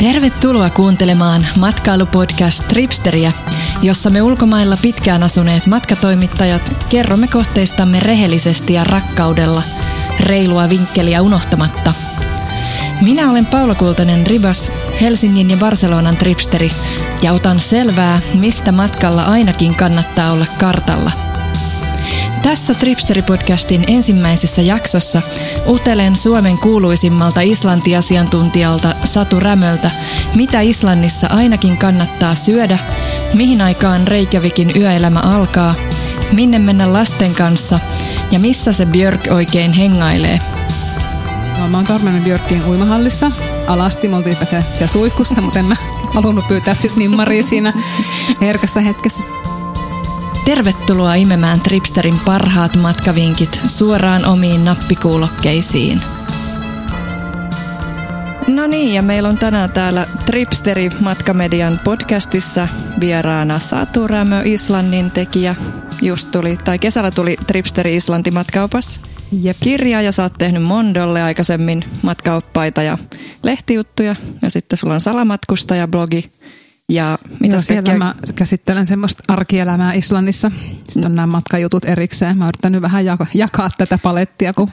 Tervetuloa kuuntelemaan matkailupodcast Tripsteriä, jossa me ulkomailla pitkään asuneet matkatoimittajat kerromme kohteistamme rehellisesti ja rakkaudella, reilua vinkkeliä unohtamatta. Minä olen Paula Kultanen Ribas, Helsingin ja Barcelonan tripsteri, ja otan selvää, mistä matkalla ainakin kannattaa olla kartalla – tässä Tripsteri-podcastin ensimmäisessä jaksossa utelen Suomen kuuluisimmalta Islanti-asiantuntijalta Satu Rämöltä, mitä Islannissa ainakin kannattaa syödä, mihin aikaan Reykjavikin yöelämä alkaa, minne mennä lasten kanssa ja missä se Björk oikein hengailee. No, mä oon törmännyt Björkin uimahallissa. Alasti, me oltiin se, se suihkussa, mutta en mä halunnut pyytää sit nimmaria siinä herkässä hetkessä. Tervetuloa imemään Tripsterin parhaat matkavinkit suoraan omiin nappikuulokkeisiin. No niin, ja meillä on tänään täällä Tripsteri Matkamedian podcastissa vieraana Satu Rämö, Islannin tekijä. Just tuli, tai kesällä tuli Tripsteri Islanti matkaupas. Ja kirja, ja sä oot tehnyt Mondolle aikaisemmin matkaoppaita ja lehtijuttuja. Ja sitten sulla on salamatkustaja-blogi ja mitä Joo, siellä mä käsittelen semmoista arkielämää Islannissa. Sitten on nämä matkajutut erikseen. Mä oon yrittänyt vähän jakaa tätä palettia, kun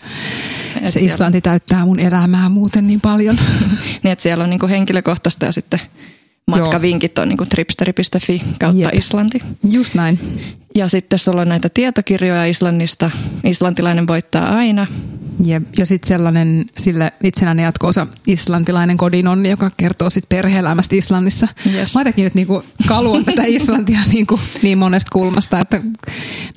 Et se Islanti täyttää mun elämää muuten niin paljon. niin, että siellä on niinku henkilökohtaista ja sitten matkavinkit on niinku tripsteri.fi kautta Jep. Islanti. Just näin. Ja sitten sulla on näitä tietokirjoja Islannista. Islantilainen voittaa aina. Jep. Ja sitten sellainen sille itsenäinen jatko-osa islantilainen kodinonni, joka kertoo sitten perhe-elämästä Islannissa. Yes. Mä jotenkin nyt niinku kaluan tätä Islantia niinku niin monesta kulmasta, että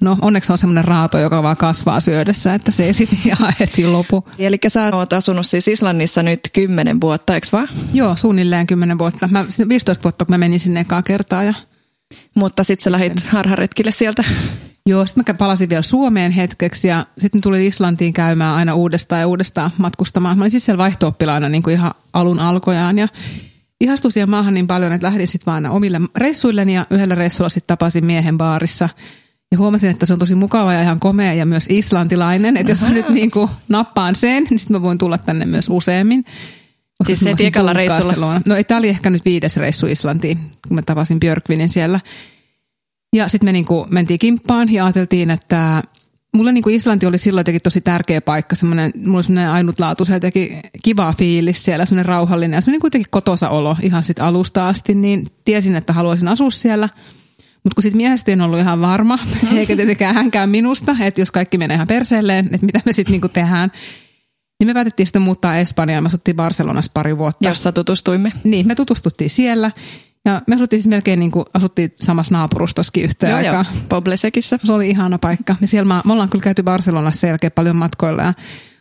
no onneksi on semmoinen raato, joka vaan kasvaa syödessä, että se ei sitten ihan heti lopu. Eli sä oot asunut siis Islannissa nyt kymmenen vuotta, eikö vaan? Joo, suunnilleen kymmenen vuotta. Mä, 15 vuotta, kun mä menin sinne ekaa kertaa ja mutta sitten sä lähit harharetkille sieltä. Joo, sitten mä palasin vielä Suomeen hetkeksi ja sitten tulin Islantiin käymään aina uudestaan ja uudestaan matkustamaan. Mä olin siis siellä vaihto niin kuin ihan alun alkojaan ja ihastuin siihen maahan niin paljon, että lähdin sitten vaan omille reissuilleni ja yhdellä reissulla sitten tapasin miehen baarissa. Ja huomasin, että se on tosi mukava ja ihan komea ja myös islantilainen. Että jos mä nyt niin kuin nappaan sen, niin sitten mä voin tulla tänne myös useammin. Siis se ekalla reissulla? No tämä oli ehkä nyt viides reissu Islantiin, kun mä tapasin Björkvinin siellä. Ja sitten me niinku mentiin kimppaan ja ajateltiin, että mulle niinku Islanti oli silloin jotenkin tosi tärkeä paikka. Semmoinen, mulla oli semmoinen ainutlaatuisen jotenkin kiva fiilis siellä, semmoinen rauhallinen ja semmoinen kuitenkin kotosa olo ihan sit alusta asti. Niin tiesin, että haluaisin asua siellä. Mutta kun sitten miehestä en ollut ihan varma, eikä tietenkään hänkään minusta, että jos kaikki menee ihan perseelleen, että mitä me sitten niinku tehdään. Niin me päätettiin sitten muuttaa Espanjaan. Me asuttiin Barcelonassa pari vuotta. Jossa tutustuimme. Niin, me tutustuttiin siellä. Ja me asuttiin siis melkein niin kuin, asuttiin samassa naapurustossakin yhteen joo, aikaan. Joo, Poblesekissä. Se oli ihana paikka. Ja siellä mä, me ollaan kyllä käyty Barcelonassa selkeä paljon matkoilla. Ja,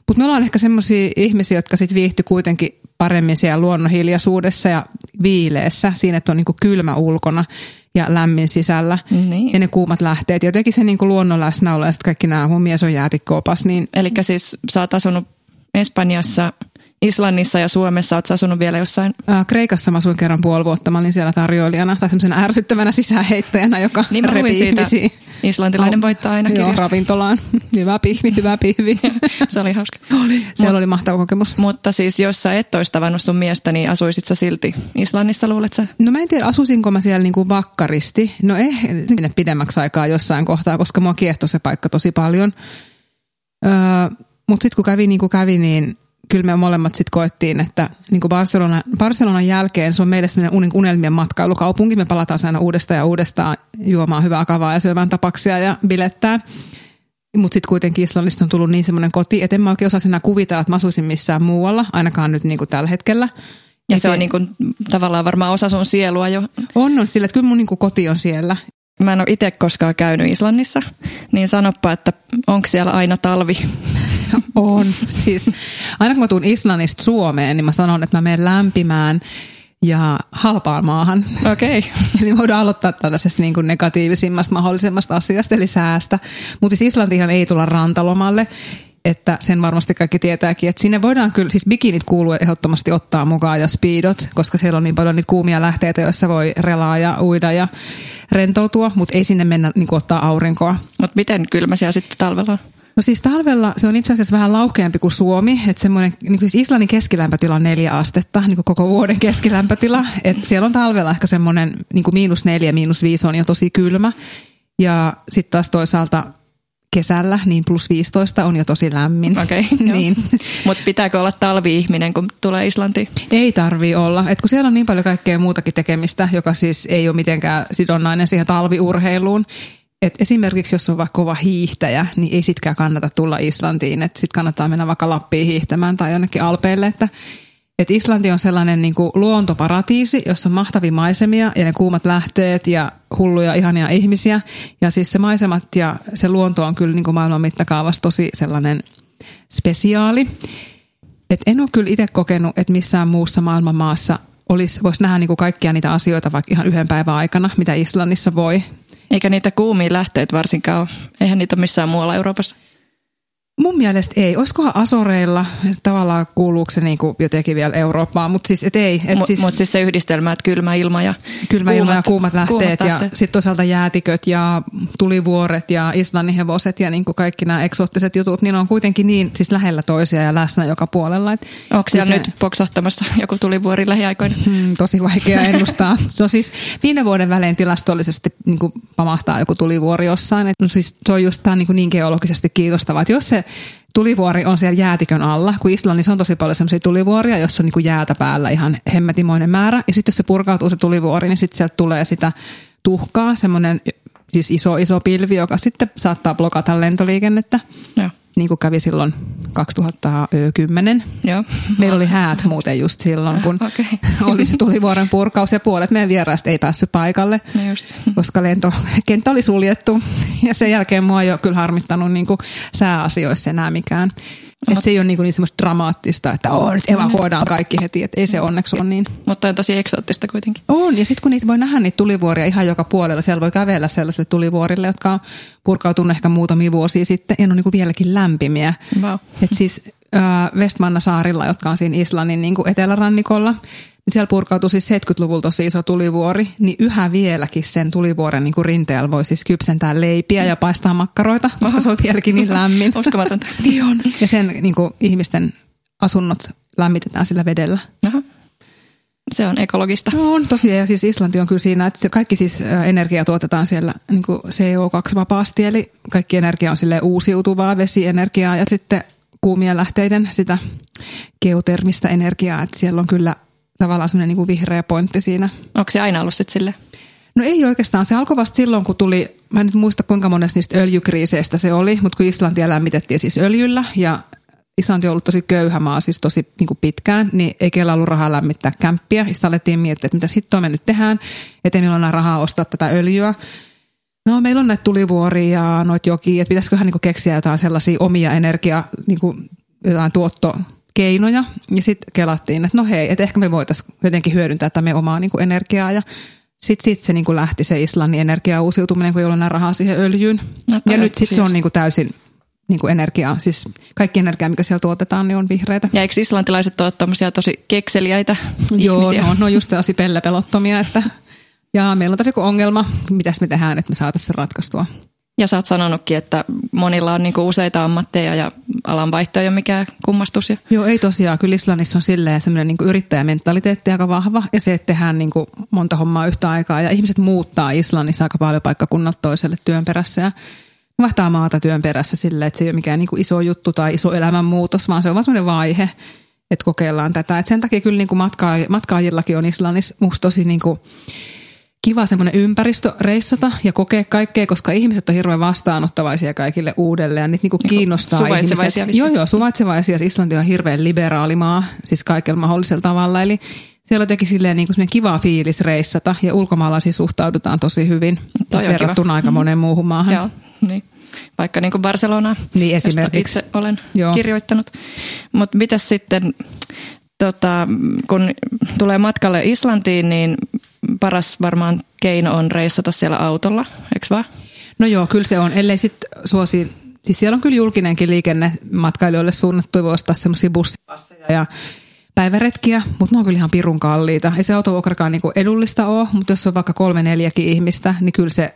mutta me ollaan ehkä semmoisia ihmisiä, jotka sitten viihtyy kuitenkin paremmin siellä luonnon hiljaisuudessa ja viileessä. Siinä, että on niin kuin kylmä ulkona ja lämmin sisällä. Niin. Ja ne kuumat lähteet. Jotenkin se niin kuin luonnon läsnäolo ja sitten kaikki nämä, mun mies on jäätikkoopas. Niin... Eli siis sä oot asunut Espanjassa, Islannissa ja Suomessa olet asunut vielä jossain? Ää, Kreikassa mä asuin kerran puoli vuotta. Mä olin siellä tarjoilijana tai semmoisena ärsyttävänä sisäheittäjänä, joka niin repi ihmisiä. Islantilainen voittaa aina Joo, ravintolaan. Hyvä pihvi, hyvä pihvi. Se oli hauska. Oli. Siellä Mut, oli mahtava kokemus. Mutta siis jos sä et olisi tavannut sun miestä, niin asuisit sä silti Islannissa, luulet sä? No mä en tiedä, asuisinko mä siellä niinku vakkaristi. No eh, sinne pidemmäksi aikaa jossain kohtaa, koska mua kiehtoi se paikka tosi paljon. Öö, mutta sitten kun kävi niin kuin kävi, niin kyllä me molemmat sitten koettiin, että niin kuin Barcelona, Barcelonan jälkeen se on meille sellainen unelmien matkailukaupunki. Me palataan aina uudestaan ja uudestaan juomaan hyvää kavaa ja syömään tapaksia ja bilettää. Mutta sitten kuitenkin Islannista on tullut niin semmoinen koti, että en mä oikein osaa enää kuvitella, että mä asuisin missään muualla, ainakaan nyt niin kuin tällä hetkellä. Ja, ja se, se on niin kuin, tavallaan varmaan osa sun sielua jo. On, on sillä, että kyllä mun niin kuin koti on siellä. Mä en ole itse koskaan käynyt Islannissa, niin sanoppa, että onko siellä aina talvi? On. Siis, aina kun mä tuun Islannista Suomeen, niin mä sanon, että mä menen lämpimään ja halpaan maahan. Okei. Okay. eli voidaan aloittaa tällaisesta niin kuin negatiivisimmasta mahdollisemmasta asiasta, eli säästä. Mutta siis Islantihan ei tulla rantalomalle että sen varmasti kaikki tietääkin, että sinne voidaan kyllä, siis bikinit kuuluu ehdottomasti ottaa mukaan ja speedot, koska siellä on niin paljon niitä kuumia lähteitä, joissa voi relaa ja uida ja rentoutua, mutta ei sinne mennä niin ottaa aurinkoa. Mutta miten kylmä siellä sitten talvella on? No siis talvella se on itse asiassa vähän laukeampi kuin Suomi, että semmoinen, niin siis Islannin keskilämpötila on neljä astetta, niin kuin koko vuoden keskilämpötila, että siellä on talvella ehkä semmoinen niin kuin miinus neljä, miinus viisi on jo tosi kylmä, ja sitten taas toisaalta kesällä, niin plus 15 on jo tosi lämmin. Okei, okay, niin. Mutta pitääkö olla talvi-ihminen, kun tulee Islantiin? Ei tarvi olla. Et kun siellä on niin paljon kaikkea muutakin tekemistä, joka siis ei ole mitenkään sidonnainen siihen talviurheiluun. Et esimerkiksi jos on vaikka kova hiihtäjä, niin ei sitkään kannata tulla Islantiin. Sitten kannattaa mennä vaikka Lappiin hiihtämään tai jonnekin Alpeille. Että et Islanti on sellainen niin kuin luontoparatiisi, jossa on mahtavia maisemia ja ne kuumat lähteet ja hulluja ihania ihmisiä. Ja siis se maisemat ja se luonto on kyllä niin kuin maailman mittakaavassa tosi sellainen spesiaali. Et en ole kyllä itse kokenut, että missään muussa maailman maassa olisi, voisi nähdä niin kuin kaikkia niitä asioita vaikka ihan yhden päivän aikana, mitä Islannissa voi. Eikä niitä kuumia lähteet varsinkaan ole. Eihän niitä ole missään muualla Euroopassa. Mun mielestä ei. Olisikohan Asoreilla, tavallaan kuuluuko se niinku jotenkin vielä Eurooppaan, mutta siis et ei. Et siis, mutta siis se yhdistelmä, että kylmä ilma ja Kylmä kuumat, ilma ja kuumat lähteet, kuumat ja sitten toisaalta jäätiköt ja tulivuoret ja Islannin hevoset ja niinku kaikki nämä eksoottiset jutut, niin on kuitenkin niin siis lähellä toisia ja läsnä joka puolella. Et Onko siellä se, nyt poksahtamassa joku tulivuori lähiaikoina? Hmm, tosi vaikea ennustaa. se on siis viime vuoden välein tilastollisesti niinku pamahtaa joku tulivuori jossain. Et, no siis se on just niin, niin geologisesti kiinnostavaa, että jos se tulivuori on siellä jäätikön alla, kun Islannissa on tosi paljon sellaisia tulivuoria, jossa on niin kuin jäätä päällä ihan hemmetimoinen määrä. Ja sitten jos se purkautuu se tulivuori, niin sitten sieltä tulee sitä tuhkaa, semmoinen siis iso, iso pilvi, joka sitten saattaa blokata lentoliikennettä. Joo niin kuin kävi silloin 2010. Joo. Meillä oli häät muuten just silloin, kun okay. oli se tulivuoren purkaus ja puolet meidän vieraista ei päässyt paikalle, no just. koska lentokenttä oli suljettu. Ja sen jälkeen mua ei ole kyllä harmittanut niin kuin sääasioissa enää mikään. Että se ei ole niin, niin semmoista dramaattista, että oh, nyt evakuoidaan kaikki heti, että ei se onneksi ole niin. Mutta on tosi eksoottista kuitenkin. On, ja sitten kun niitä voi nähdä niitä tulivuoria ihan joka puolella, siellä voi kävellä sellaisille tulivuorille, jotka on purkautunut ehkä muutamia vuosia sitten, ja on niin kuin vieläkin lämpimiä. Wow. Et siis äh, Westmanna saarilla, jotka on siinä Islannin niin kuin etelärannikolla, siellä purkautui siis 70-luvulla tosi iso tulivuori, niin yhä vieläkin sen tulivuoren niin kuin rinteellä voi siis kypsentää leipiä ja paistaa makkaroita, koska se on vieläkin niin lämmin. Uskomatonta. niin on. Ja sen niin kuin, ihmisten asunnot lämmitetään sillä vedellä. Aha. Se on ekologista. No on tosiaan, ja siis Islanti on kyllä siinä, että se kaikki siis energia tuotetaan siellä niin kuin CO2-vapaasti, eli kaikki energia on sille uusiutuvaa vesienergiaa ja sitten kuumien lähteiden sitä geotermistä energiaa, että siellä on kyllä tavallaan semmoinen niin vihreä pointti siinä. Onko se aina ollut sitten sille? No ei oikeastaan. Se alkoi vasta silloin, kun tuli, mä en nyt muista kuinka monesta niistä öljykriiseistä se oli, mutta kun Islantia lämmitettiin siis öljyllä ja Islanti on ollut tosi köyhä maa siis tosi niin kuin pitkään, niin ei kellä ollut rahaa lämmittää kämppiä. Sitten alettiin miettiä, että mitä sitten me nyt tehdään, ettei meillä ole rahaa ostaa tätä öljyä. No meillä on näitä tulivuoria ja noita jokia, että pitäisiköhän niin keksiä jotain sellaisia omia energia, niin kuin jotain tuotto keinoja. Ja sitten kelattiin, että no hei, että ehkä me voitaisiin jotenkin hyödyntää tätä meidän omaa niin kuin energiaa. Ja sitten sit se niin kuin lähti se Islannin energia uusiutuminen, kun ei ollut enää rahaa siihen öljyyn. No, ja nyt sitten siis. se on niin kuin täysin niin kuin energiaa, siis kaikki energia, mikä siellä tuotetaan, niin on vihreitä. Ja eikö islantilaiset ole tuommoisia tosi kekseliäitä Joo, ihmisiä? no, no just sellaisia pellepelottomia, että ja meillä on tosi ongelma, mitäs me tehdään, että me saataisiin se ratkaistua. Ja sä oot sanonutkin, että monilla on niinku useita ammatteja ja alanvaihto ei ole mikään kummastus. Joo, ei tosiaan. Kyllä Islannissa on silleen semmoinen niinku yrittäjämentaliteetti aika vahva ja se, että tehdään niinku monta hommaa yhtä aikaa. Ja ihmiset muuttaa Islannissa aika paljon paikkakunnalta toiselle työn perässä ja vaihtaa maata työn perässä silleen, että se ei ole mikään niinku iso juttu tai iso elämänmuutos, vaan se on vaan semmoinen vaihe, että kokeillaan tätä. Et sen takia kyllä niinku matkaajillakin on Islannissa musta tosi niinku, kiva semmoinen ympäristö reissata ja kokea kaikkea, koska ihmiset on hirveän vastaanottavaisia kaikille uudelle ja niitä niinku niin kiinnostaa ihmiset. Joo, joo, suvaitsevaisia. Islanti on hirveän liberaali maa, siis kaikella mahdollisella tavalla. Eli siellä on jotenkin silleen niin kuin kiva fiilis reissata ja ulkomaalaisiin suhtaudutaan tosi hyvin siis verrattuna kiva. aika monen muuhun maahan. Joo, niin. Vaikka niin kuin Barcelona, niin josta itse olen Joo. kirjoittanut. Mutta mitäs sitten, tota, kun tulee matkalle Islantiin, niin paras varmaan keino on reissata siellä autolla, eikö vaan? No joo, kyllä se on, ellei sitten suosi, siis siellä on kyllä julkinenkin liikenne matkailijoille suunnattu, voi ostaa semmoisia bussipasseja ja päiväretkiä, mutta ne on kyllä ihan pirun kalliita. Ei se autovuokrakaan niinku edullista ole, mutta jos on vaikka kolme neljäkin ihmistä, niin kyllä se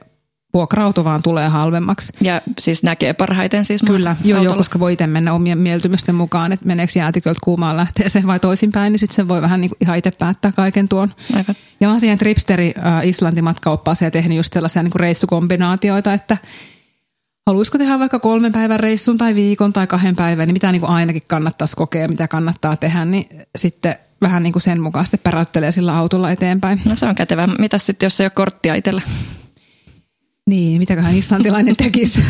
vuokra-auto vaan tulee halvemmaksi. Ja siis näkee parhaiten siis Kyllä, joo, autolla. joo, koska voi itse mennä omien mieltymysten mukaan, että meneekö jäätiköltä kuumaan lähteeseen vai toisinpäin, niin sitten se voi vähän niin ihan itse päättää kaiken tuon. Aivan. Ja mä oon siihen Tripsteri äh, Islanti matkaoppaaseen tehnyt just sellaisia niin kuin reissukombinaatioita, että haluaisiko tehdä vaikka kolmen päivän reissun tai viikon tai kahden päivän, niin mitä niin kuin ainakin kannattaisi kokea, mitä kannattaa tehdä, niin sitten vähän niin kuin sen mukaan sitten päräyttelee sillä autolla eteenpäin. No se on kätevä. Mitä sitten, jos ei ole korttia itsellä? Niin, mitäköhän islantilainen tekisi?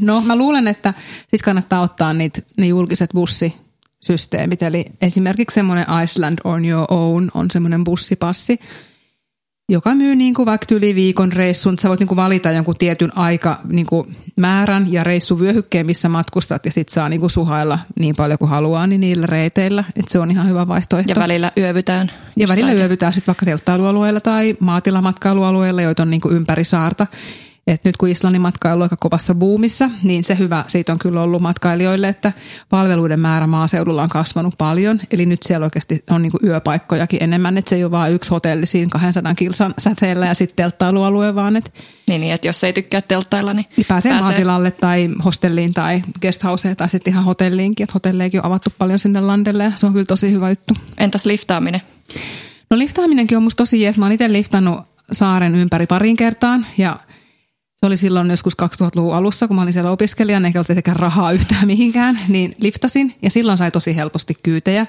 No mä luulen, että sit kannattaa ottaa niitä, ne julkiset bussisysteemit. Eli esimerkiksi semmoinen Iceland on your own on semmoinen bussipassi, joka myy niin kuin vaikka yli viikon reissun. Sä voit niin kuin valita jonkun tietyn aika niin kuin määrän ja reissuvyöhykkeen, missä matkustat ja sit saa niin kuin suhailla niin paljon kuin haluaa niin niillä reiteillä. Et se on ihan hyvä vaihtoehto. Ja välillä yövytään. Ja välillä yövytään sitten vaikka telttailualueilla tai maatilamatkailualueilla, joita on niin kuin ympäri saarta. Et nyt kun Islannin matkailu on aika kovassa buumissa, niin se hyvä siitä on kyllä ollut matkailijoille, että palveluiden määrä maaseudulla on kasvanut paljon. Eli nyt siellä oikeasti on niin yöpaikkojakin enemmän, että se ei ole vain yksi hotelli siinä 200 kilsan säteellä ja sitten telttailualue, vaan että Niin, niin, että jos ei tykkää telttailla, niin, niin pääsee, pääsee maatilalle tai hostelliin tai guesthouseen tai sitten ihan hotelliinkin. Että hotelleikin on avattu paljon sinne landelle ja se on kyllä tosi hyvä juttu. Entäs liftaaminen? No liftaaminenkin on musta tosi jees. Mä oon itse liftannut saaren ympäri parin kertaan ja se oli silloin joskus 2000-luvun alussa, kun mä olin siellä opiskelijana, eikä ollut tietenkään rahaa yhtään mihinkään, niin liftasin ja silloin sai tosi helposti kyytejä.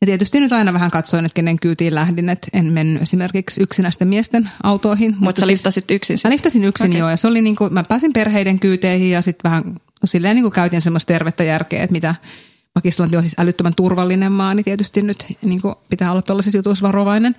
Ja tietysti nyt aina vähän katsoin, että kenen kyytiin lähdin, että en mennyt esimerkiksi yksinäisten miesten autoihin. Mutta, mutta sä siis- liftasit yksin siis? Mä liftasin yksin okay. joo, ja se oli niin kuin, mä pääsin perheiden kyyteihin ja sitten vähän no silleen niin kuin käytin semmoista tervettä järkeä, että mitä, Islanti on siis älyttömän turvallinen maa, niin tietysti nyt niin kuin pitää olla tuollaisissa jutuissa varovainen.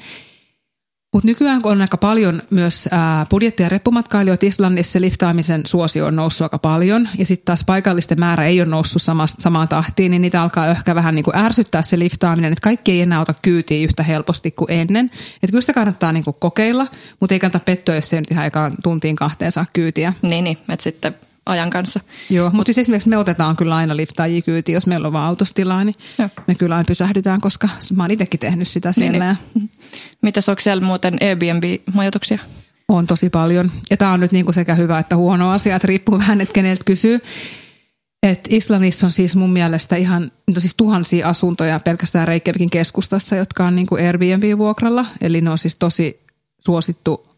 Mutta nykyään kun on aika paljon myös budjetti- ja reppumatkailijoita Islannissa, se liftaamisen suosio on noussut aika paljon. Ja sitten taas paikallisten määrä ei ole noussut samasta, samaan tahtiin, niin niitä alkaa ehkä vähän niin kuin ärsyttää se liftaaminen, että kaikki ei enää ota kyytiä yhtä helposti kuin ennen. Että kyllä sitä kannattaa niin kuin kokeilla, mutta ei kannata pettyä, jos se nyt ihan tuntiin kahteen saa kyytiä. Niin, niin, että sitten ajan kanssa. Joo, mutta siis esimerkiksi me otetaan kyllä aina liftaajia kyyti, jos meillä on vaan autostilaa, niin Joo. me kyllä aina pysähdytään, koska mä oon itsekin tehnyt sitä siellä. Niin, niin. Mitäs onko siellä muuten Airbnb-majoituksia? On tosi paljon. Ja tämä on nyt niinku sekä hyvä että huono asia, että riippuu vähän, että keneltä kysyy. Et Islannissa on siis mun mielestä ihan no siis tuhansia asuntoja pelkästään Reykjavikin keskustassa, jotka on niinku Airbnb-vuokralla. Eli ne on siis tosi suosittu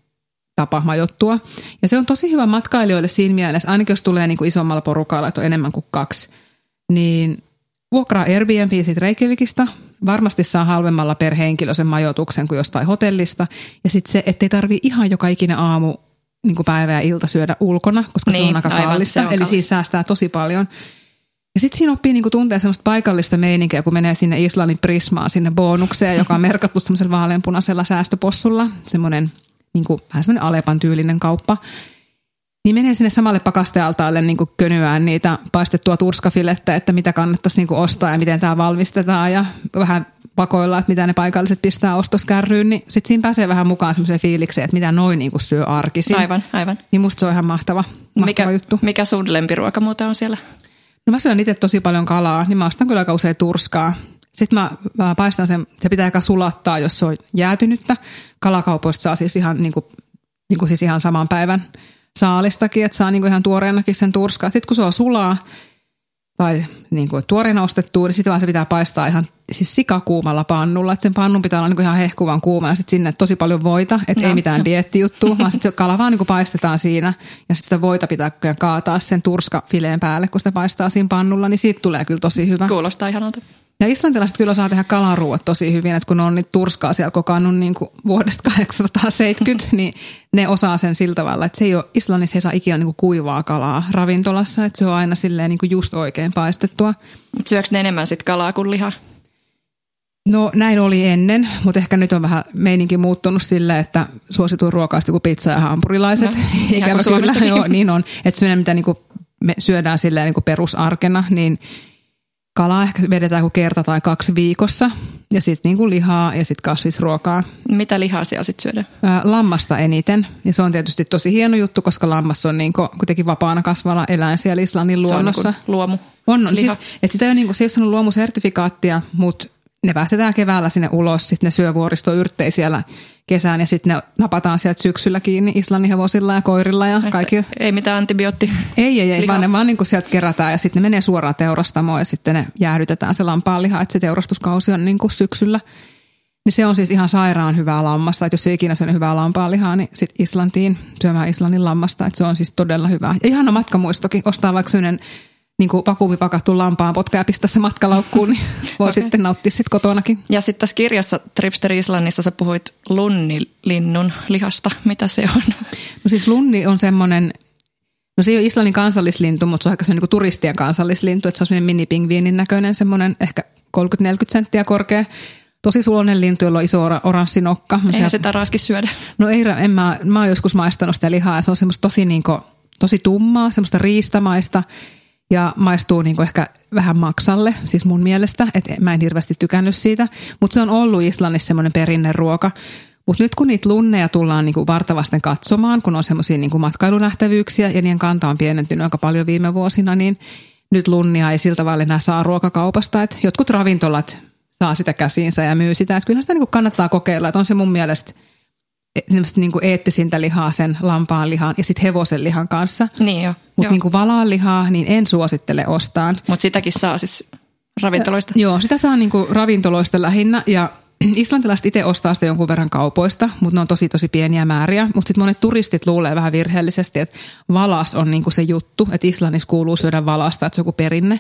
tapa majoittua. Ja se on tosi hyvä matkailijoille siinä mielessä, ainakin jos tulee niinku isommalla porukalla, että on enemmän kuin kaksi. Niin vuokraa Airbnb siitä Reykjavikista. Varmasti saa halvemmalla per henkilö sen majoituksen kuin jostain hotellista. Ja sitten se, ettei tarvi ihan joka ikinen aamu niin kuin päivä ja ilta syödä ulkona, koska se Niin, on aika aivan, kallista. se on Eli kallista. siis säästää tosi paljon. Ja sitten siinä oppii niinku tuntea semmoista paikallista meininkiä, kun menee sinne Islannin Prismaan, sinne bonukseen, joka on merkattu semmoisella vaaleanpunaisella säästöpossulla. Semmoinen niinku, vähän semmoinen Alepan tyylinen kauppa. Niin menee sinne samalle pakastealtaalle niin kuin könyään niitä paistettua turskafilettä, että mitä kannattaisi niin kuin ostaa ja miten tämä valmistetaan ja vähän pakoilla, että mitä ne paikalliset pistää ostoskärryyn, niin sitten siinä pääsee vähän mukaan semmoiseen fiilikseen, että mitä noin niin kuin syö arkisin. Aivan, aivan. Niin musta se on ihan mahtava, mahtava Mikä, juttu. mikä sun lempiruoka muuten on siellä? No mä syön itse tosi paljon kalaa, niin mä ostan kyllä aika usein turskaa. Sitten mä, mä paistan sen, se pitää aika sulattaa, jos se on jäätynyttä. Kalakaupoista saa siis ihan, niin kuin, niin kuin siis ihan saman päivän saalistakin, että saa niin kuin ihan tuoreenakin sen turskaa. Sitten kun se on sulaa tai niin kuin tuoreena ostettu, niin sitten vaan se pitää paistaa ihan siis sikakuumalla pannulla. Että sen pannun pitää olla niin kuin ihan hehkuvan kuuma ja sitten sinne tosi paljon voita, että No. ei mitään diettijuttua, vaan sitten se kala vaan niin kuin paistetaan siinä ja sitten sitä voita pitää kaataa sen turskafileen päälle, kun sitä paistaa siinä pannulla, niin siitä tulee kyllä tosi hyvä. Kuulostaa ihanalta. Ja islantilaiset kyllä osaa tehdä kalaruuat tosi hyvin, että kun ne on niitä turskaa siellä kokannut niin kuin vuodesta 870, niin ne osaa sen sillä tavalla, että se ei ole, Islannissa ei saa ikinä niin kuin kuivaa kalaa ravintolassa, että se on aina silleen niin kuin just oikein paistettua. Mutta syöks ne enemmän sit kalaa kuin lihaa? No näin oli ennen, mutta ehkä nyt on vähän meininki muuttunut sille, että suosituin ruoka on sitten kuin pizza ja hampurilaiset. No, Ikävä kyllä, joo, niin on. Että syödään mitä niin kuin me syödään silleen niin kuin perusarkena, niin kalaa ehkä vedetään kuin kerta tai kaksi viikossa. Ja sitten niin kuin lihaa ja sitten kasvisruokaa. Mitä lihaa siellä sitten syödään? Ää, Lammasta eniten. Ja se on tietysti tosi hieno juttu, koska lammas on niin kuin kuitenkin vapaana kasvava eläin siellä Islannin Se on luonnossa. niinku luomu. On, on liha. siis, että sitä ei ole, niin kuin, se ei ole luomusertifikaattia, mutta ne päästetään keväällä sinne ulos, sitten ne syö vuoristoyrttejä siellä kesään ja sitten ne napataan sieltä syksyllä kiinni Islannin hevosilla ja koirilla ja kaikki. Ei mitään antibiootti. Ei, ei, ei, vaan ne vaan niin kuin sieltä kerätään ja sitten ne menee suoraan teurastamoon ja sitten ne jäähdytetään se lampaanliha, että se teurastuskausi on niin kuin syksyllä. Niin se on siis ihan sairaan hyvää lammasta, että jos ei ikinä syönyt hyvää lampaanlihaa, niin sitten Islantiin syömään Islannin lammasta, että se on siis todella hyvää. Ja ihana matkamuistokin, ostaa vaikka sellainen niin kuin vakuumi pakattu lampaan potka ja pistää se matkalaukkuun, niin voi okay. sitten nauttia sitten kotonakin. Ja sitten tässä kirjassa Tripster Islannissa sä puhuit lunnilinnun lihasta. Mitä se on? No siis lunni on semmoinen, no se ei ole Islannin kansallislintu, mutta se on aika semmoinen niin turistien kansallislintu, että se on semmoinen mini-pingviinin näköinen, semmoinen ehkä 30-40 senttiä korkea. Tosi sulonen lintu, jolla on iso oranssi nokka. Eihän sitä raaski syödä. No ei, en mä, mä oon joskus maistanut sitä lihaa ja se on semmoista tosi, niin kuin, tosi tummaa, semmoista riistamaista ja maistuu niin ehkä vähän maksalle, siis mun mielestä, että mä en hirveästi tykännyt siitä, mutta se on ollut Islannissa semmoinen perinneruoka. Mutta nyt kun niitä lunneja tullaan niin vartavasten katsomaan, kun on semmoisia niin matkailunähtävyyksiä ja niiden kanta on pienentynyt aika paljon viime vuosina, niin nyt lunnia ei siltä tavalla enää saa ruokakaupasta. Et jotkut ravintolat saa sitä käsiinsä ja myy sitä. Et kyllähän sitä niin kuin kannattaa kokeilla, että on se mun mielestä – semmoista niin kuin eettisintä lihaa sen lampaan lihan ja sitten hevosen lihan kanssa. Niin jo. Mutta niin valaan lihaa, niin en suosittele ostaan. Mutta sitäkin saa siis ravintoloista? Ja, joo, sitä saa niin kuin ravintoloista lähinnä ja islantilaiset itse ostaa sitä jonkun verran kaupoista, mutta ne on tosi tosi pieniä määriä. Mutta sitten monet turistit luulee vähän virheellisesti, että valas on niinku se juttu, että Islannissa kuuluu syödä valasta, että se on joku perinne.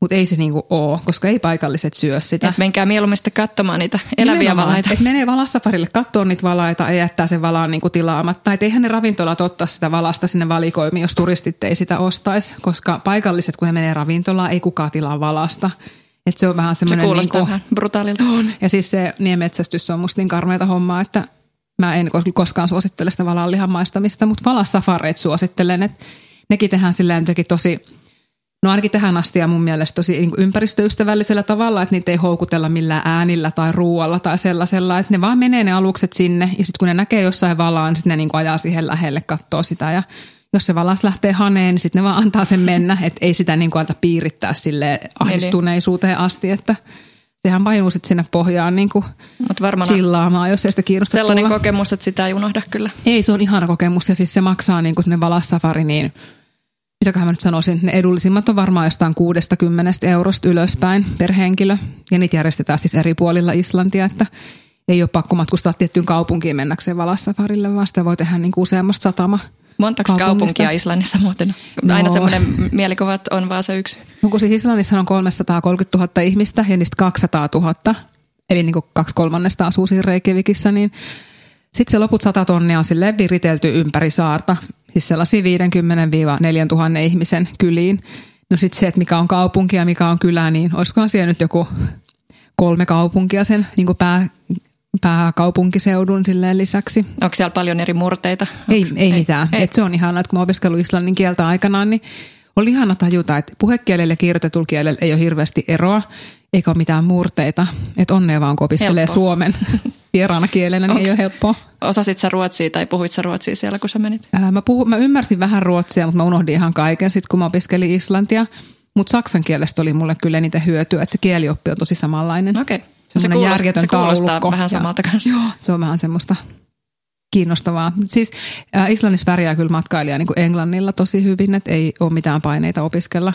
Mutta ei se niinku ole, koska ei paikalliset syö sitä. Et menkää mieluummin sitten katsomaan niitä eläviä Nimenomaan, valaita. Et menee valassafarille katsoa niitä valaita ja jättää sen valaan niinku tilaamatta. Et eihän ne ravintolat ottaa sitä valasta sinne valikoimiin, jos turistit ei sitä ostaisi. Koska paikalliset, kun he menee ravintolaan, ei kukaan tilaa valasta. Et se on vähän semmoinen... Se kuulostaa niinku, vähän brutaalilta. On. Ja siis se niemetsästys on musta niin karmeita hommaa, että mä en koskaan suosittele sitä valanlihan maistamista, mutta valassafareet suosittelen, että nekin tehdään silleen tosi No ainakin tähän asti ja mun mielestä tosi niin ympäristöystävällisellä tavalla, että niitä ei houkutella millään äänillä tai ruoalla tai sellaisella, että ne vaan menee ne alukset sinne ja sitten kun ne näkee jossain valaa, niin sitten ne niin kuin ajaa siihen lähelle, katsoo sitä ja jos se valas lähtee haneen, niin sitten ne vaan antaa sen mennä, että ei sitä niin kuin alta piirittää sille ahdistuneisuuteen asti, että sehän painuu sitten sinne pohjaan niin kuin Mut varmaan chillaamaan, jos ei sitä kiinnosta Sellainen tulla. kokemus, että sitä ei unohda kyllä. Ei, se on ihana kokemus ja siis se maksaa niin kuin sinne valassafari, niin – mitäköhän mä nyt sanoisin, ne edullisimmat on varmaan jostain 60 eurosta ylöspäin per henkilö. Ja niitä järjestetään siis eri puolilla Islantia, että ei ole pakko matkustaa tiettyyn kaupunkiin mennäkseen valassafarille, vaan sitä voi tehdä niin kuin useammasta satama Montako kaupunkia Islannissa muuten? No. Aina semmoinen mielikuva, että on vaan se yksi. No kun siis Islannissa on 330 000 ihmistä ja niistä 200 000, eli niin kuin kaksi kolmannesta asuu siinä Reykjavikissa, niin sitten se loput 100 tonnia on silleen viritelty ympäri saarta siis sellaisia 50-4 tuhannen ihmisen kyliin. No sitten se, että mikä on kaupunki ja mikä on kylä, niin olisikohan siellä nyt joku kolme kaupunkia sen niin kuin pää, pääkaupunkiseudun silleen lisäksi. Onko siellä paljon eri murteita? Ei, ei, ei mitään. Ei. Et se on ihanaa, että kun mä opiskellut islannin kieltä aikanaan, niin oli ihana tajuta, että puhekielellä ja kirjoitetulla kielellä ei ole hirveästi eroa, eikä ole mitään murteita. Että onnea vaan, kun opiskelee Helppo. suomen vieraana kielenä, niin Onks, ei ole helppoa. Osasit sä ruotsia tai puhuit sä ruotsia siellä, kun sä menit? Ää, mä, puhu, mä ymmärsin vähän ruotsia, mutta mä unohdin ihan kaiken sitten, kun mä opiskelin islantia. Mutta saksan kielestä oli mulle kyllä niitä hyötyä, että se kielioppi on tosi samanlainen. Okei. Okay. Se, kuulostaa, se kuulostaa taulukko. vähän samalta kanssa. Joo, se on vähän semmoista kiinnostavaa. Siis äh, Islannissa pärjää kyllä matkailija niin kuin Englannilla tosi hyvin, että ei ole mitään paineita opiskella.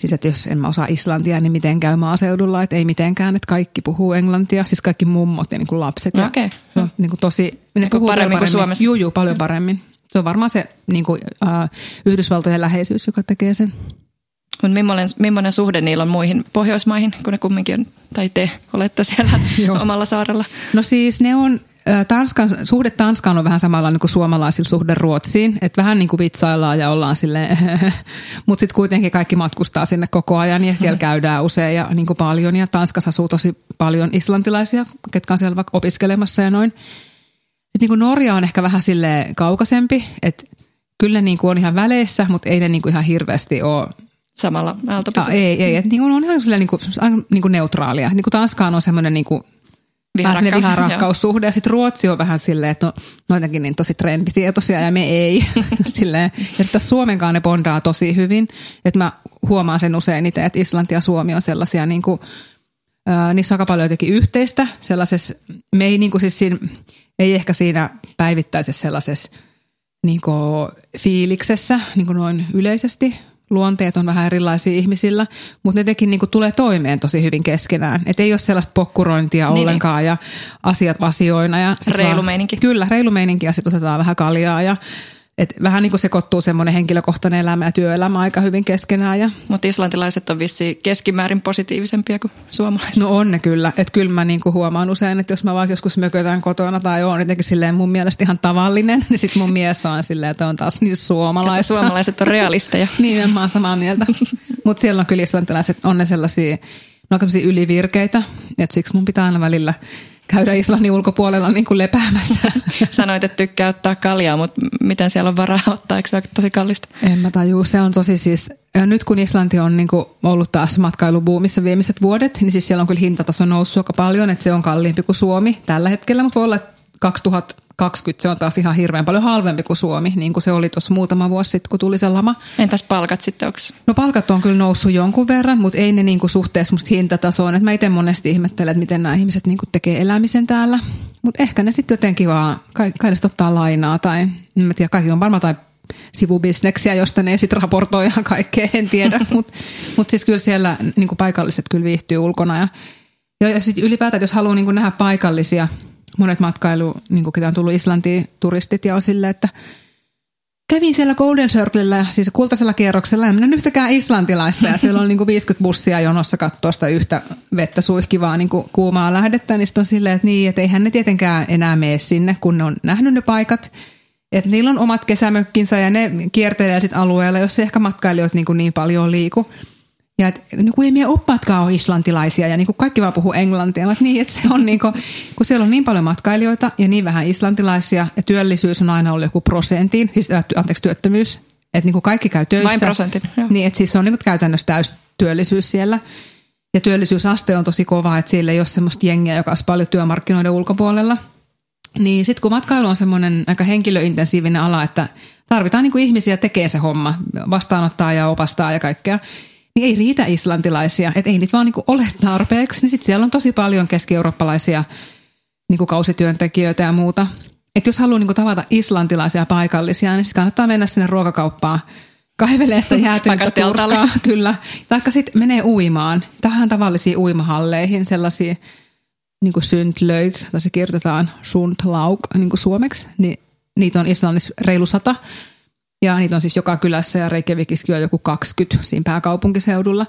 Siis että jos en mä osaa islantia, niin miten käy maaseudulla, että ei mitenkään, että kaikki puhuu englantia, siis kaikki mummot ja niin kuin lapset. Ja okay. Se on niin kuin tosi, ne niin puhuu paremmin, paremmin kuin Suomessa. Juu, juu, paljon paremmin. Se on varmaan se niin kuin, uh, Yhdysvaltojen läheisyys, joka tekee sen. Mutta millainen, millainen suhde niillä on muihin Pohjoismaihin, kun ne kumminkin on, tai te olette siellä omalla saarella? No siis ne on, Tanskan, suhde Tanskaan on vähän samalla niin kuin suomalaisilla suhde Ruotsiin, että vähän niin kuin vitsaillaan ja ollaan silleen, mutta sitten kuitenkin kaikki matkustaa sinne koko ajan ja siellä käydään usein ja niin kuin paljon ja Tanskassa asuu tosi paljon islantilaisia, ketkä on siellä vaikka opiskelemassa ja noin. Sitten niin kuin Norja on ehkä vähän sille kaukaisempi, että kyllä ne niin kuin on ihan väleissä, mutta ei ne niin kuin ihan hirveästi ole samalla aaltopituudella. Ei, ei. Että niin kuin on ihan silleen niin kuin, niin kuin neutraalia. Niin kuin Tanskaan on semmoinen niin kuin viharakkaus, viharakkaussuhde. Ja sitten Ruotsi on vähän silleen, että no, noitakin niin tosi trenditietoisia ja me ei. silleen. Ja sitten Suomenkaan ne bondaa tosi hyvin. Että mä huomaan sen usein itse, että Islanti ja Suomi on sellaisia niin kuin, niissä on aika paljon jotenkin yhteistä sellaisessa, me ei, niin kuin siis siinä, ei ehkä siinä päivittäisessä sellaisessa niin fiiliksessä, niin kuin noin yleisesti, luonteet on vähän erilaisia ihmisillä, mutta ne tekin niin tulee toimeen tosi hyvin keskenään. Et ei ole sellaista pokkurointia niin, ollenkaan niin. ja asiat asioina. Ja reilu meininki. Kyllä, reilu meininki ja sitten otetaan vähän kaljaa ja et vähän niin kuin sekoittuu semmoinen henkilökohtainen elämä ja työelämä aika hyvin keskenään. Ja... Mutta islantilaiset on vissi keskimäärin positiivisempia kuin suomalaiset. No on ne kyllä. Että kyllä mä niin kuin huomaan usein, että jos mä vaikka joskus mökötään kotona tai on jotenkin silleen mun mielestä ihan tavallinen, niin sitten mun mies on silleen, että on taas niin suomalaista. suomalaiset on realisteja. niin, mä oon samaa mieltä. Mutta siellä on kyllä islantilaiset, on ne sellaisia, ne on ylivirkeitä, että siksi mun pitää aina välillä käydä Islannin ulkopuolella niin kuin lepäämässä. Sanoit, että tykkää ottaa kaljaa, mutta miten siellä on varaa ottaa? Eikö se ole tosi kallista? En mä tajuu. Se on tosi siis, ja nyt kun Islanti on niin kuin ollut taas matkailubuumissa viimeiset vuodet, niin siis siellä on kyllä hintataso noussut aika paljon, että se on kalliimpi kuin Suomi tällä hetkellä, mutta voi olla, että 2000 20, se on taas ihan hirveän paljon halvempi kuin Suomi, niin kuin se oli tuossa muutama vuosi sitten, kun tuli se lama. Entäs palkat sitten, onko? No palkat on kyllä noussut jonkun verran, mutta ei ne niin kuin suhteessa musta hintatasoon. Et mä itse monesti ihmettelen, että miten nämä ihmiset niin kuin tekee elämisen täällä. Mutta ehkä ne sitten jotenkin vaan, kai, kai ottaa lainaa tai, en mä tiedä, kaikilla on varmaan tai sivubisneksiä, josta ne sitten raportoi ihan kaikkea, en tiedä. Mutta mut siis kyllä siellä niin kuin paikalliset kyllä viihtyy ulkona. Ja, ja, ja sitten ylipäätään, jos haluaa niin nähdä paikallisia – monet matkailu, niin kuin on tullut Islantiin, turistit ja on että kävin siellä Golden Circlella, siis kultaisella kierroksella, en minä yhtäkään islantilaista ja siellä on niin kuin 50 bussia jonossa katsoa sitä yhtä vettä suihkivaa niin kuin kuumaa lähdettä, niin sitten on silleen, että niin, että eihän ne tietenkään enää mene sinne, kun ne on nähnyt ne paikat, että niillä on omat kesämökkinsä ja ne kiertelee sitten alueella, jos ehkä matkailijoita niin, kuin niin paljon liiku. Ja että niin kuin ei meidän oppaatkaan ole islantilaisia ja niin kuin kaikki vaan puhuu englantia. Mutta niin, että se on niin kuin, kun siellä on niin paljon matkailijoita ja niin vähän islantilaisia ja työllisyys on aina ollut joku prosentin, siis anteeksi työttömyys, että niin kuin kaikki käy töissä. Vain prosentin. Joo. Niin, että siis se on niin kuin käytännössä täys työllisyys siellä. Ja työllisyysaste on tosi kova, että siellä ei ole semmoista jengiä, joka olisi paljon työmarkkinoiden ulkopuolella. Niin sitten kun matkailu on semmoinen aika henkilöintensiivinen ala, että tarvitaan niin kuin ihmisiä tekee se homma, vastaanottaa ja opastaa ja kaikkea niin ei riitä islantilaisia, että ei niitä vaan niinku ole tarpeeksi. Niin sitten siellä on tosi paljon keski-eurooppalaisia niinku kausityöntekijöitä ja muuta. Että jos haluaa niinku tavata islantilaisia paikallisia, niin sitten kannattaa mennä sinne ruokakauppaan kaivelee sitä jäätynyttä turskaa, kyllä. Taikka sitten menee uimaan. Tähän tavallisiin uimahalleihin, sellaisia niin kuin Sundlaug, tai se kirjoitetaan Sundlaug niin kuin suomeksi, niin niitä on Islannissa reilu sata. Ja niitä on siis joka kylässä ja Reykjavikiskin on joku 20 siinä pääkaupunkiseudulla.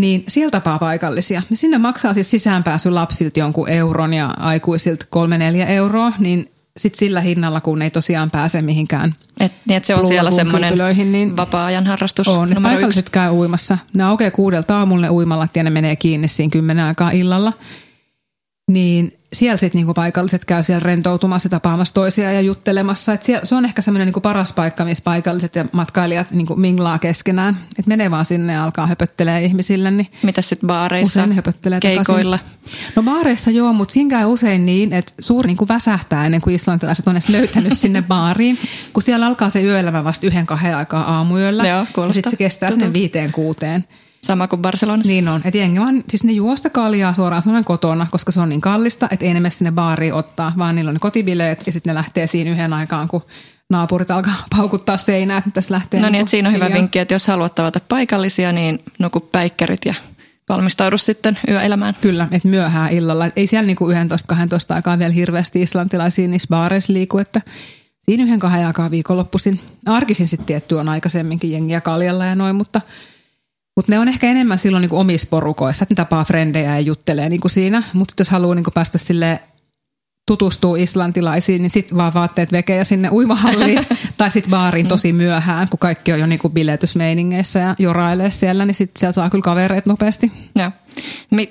Niin siellä tapaa paikallisia. Sinne maksaa siis sisäänpääsy lapsilta jonkun euron ja aikuisilta kolme neljä euroa, niin sitten sillä hinnalla, kun ei tosiaan pääse mihinkään. Et, niin, että se on siellä semmoinen niin vapaa-ajan harrastus On, ne paikalliset yksi. käy uimassa. Ne aukeaa kuudelta aamulla ne uimallat ja ne menee kiinni siinä kymmenen aikaa illalla. Niin siellä sitten niinku paikalliset käy siellä rentoutumassa, tapaamassa toisia ja juttelemassa. Et siellä, se on ehkä semmoinen niinku paras paikka, missä paikalliset ja matkailijat niinku minglaa keskenään. Et menee vaan sinne ja alkaa höpöttelee ihmisille. Niin Mitä sitten baareissa, usein höpöttelee keikoilla? Takaisin. No baareissa joo, mutta siinä käy usein niin, että suuri niinku väsähtää ennen kuin islantilaiset on edes löytänyt sinne baariin. Kun siellä alkaa se yöelämä vasta yhden kahden aikaa aamuyöllä. Joo, ja sitten se kestää sinne viiteen kuuteen. Sama kuin Barcelonassa. Niin on. Että jengi vaan, siis ne juosta kaljaa suoraan sanoen kotona, koska se on niin kallista, että ei ne mene sinne baariin ottaa, vaan niillä on ne kotibileet ja sitten ne lähtee siinä yhden aikaan, kun naapurit alkaa paukuttaa seinää, että tässä lähtee. No niin, niin että siinä on hyvä vinkki, että jos haluat tavata paikallisia, niin nuku päikkärit ja valmistaudu sitten yöelämään. Kyllä, että myöhään illalla. Ei siellä niinku 11-12 aikaa vielä hirveästi islantilaisia niissä baareissa liiku, että siinä yhden kahden aikaa viikonloppuisin. Arkisin sitten tietty on aikaisemminkin jengiä kaljalla ja noin, mutta – mutta ne on ehkä enemmän silloin niin omissa porukoissa, että ne tapaa frendejä ja juttelee niin kuin siinä. Mutta jos haluaa niin kuin päästä sille tutustuu islantilaisiin, niin sitten vaan vaatteet vekejä sinne uimahalliin tai sitten baariin tosi myöhään, kun kaikki on jo niinku biletysmeiningeissä ja jorailee siellä, niin sitten siellä saa kyllä kavereet nopeasti. Joo.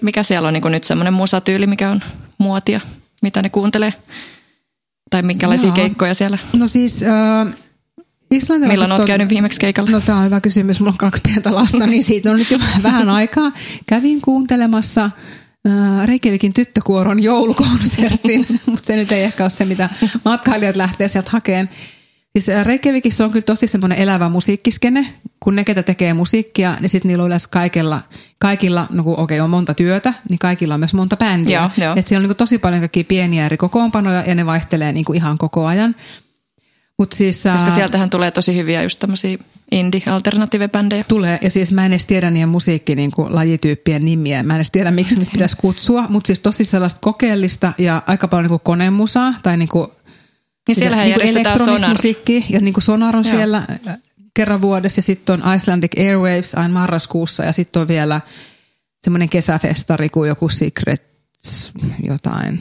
Mikä siellä on niinku nyt semmoinen musatyyli, mikä on muotia, mitä ne kuuntelee? Tai minkälaisia Jaa. keikkoja siellä? No siis... Äh, Milloin olet käynyt viimeksi keikalla? No tämä on hyvä kysymys. Mulla on kaksi pientä lasta, niin siitä on nyt jo vähän aikaa. Kävin kuuntelemassa äh, Reykjavikin tyttökuoron joulukonsertin, mutta se nyt ei ehkä ole se, mitä matkailijat lähtee sieltä hakemaan. Siis Reykjavikissa on kyllä tosi semmoinen elävä musiikkiskene. Kun ne, ketä tekee musiikkia, niin sitten niillä on yleensä kaikilla, kaikilla no kun okei okay, on monta työtä, niin kaikilla on myös monta bändiä. Joo, joo. Et siellä on niin tosi paljon kaikkia pieniä eri kokoonpanoja ja ne vaihtelee niin ihan koko ajan. Mut siis, Koska ää... sieltähän tulee tosi hyviä just tämmöisiä indie-alternative-bändejä. Tulee, ja siis mä en edes tiedä niiden musiikki niin kuin lajityyppien nimiä. Mä en edes tiedä, miksi niitä pitäisi kutsua, mutta siis tosi sellaista kokeellista ja aika paljon niin kuin konemusaa tai niin kuin niin siellähän niin elektronista musiikkia ja niin kuin Sonar on Joo. siellä kerran vuodessa ja sitten on Icelandic Airwaves aina marraskuussa ja sitten on vielä semmoinen kesäfestari kuin joku Secret jotain.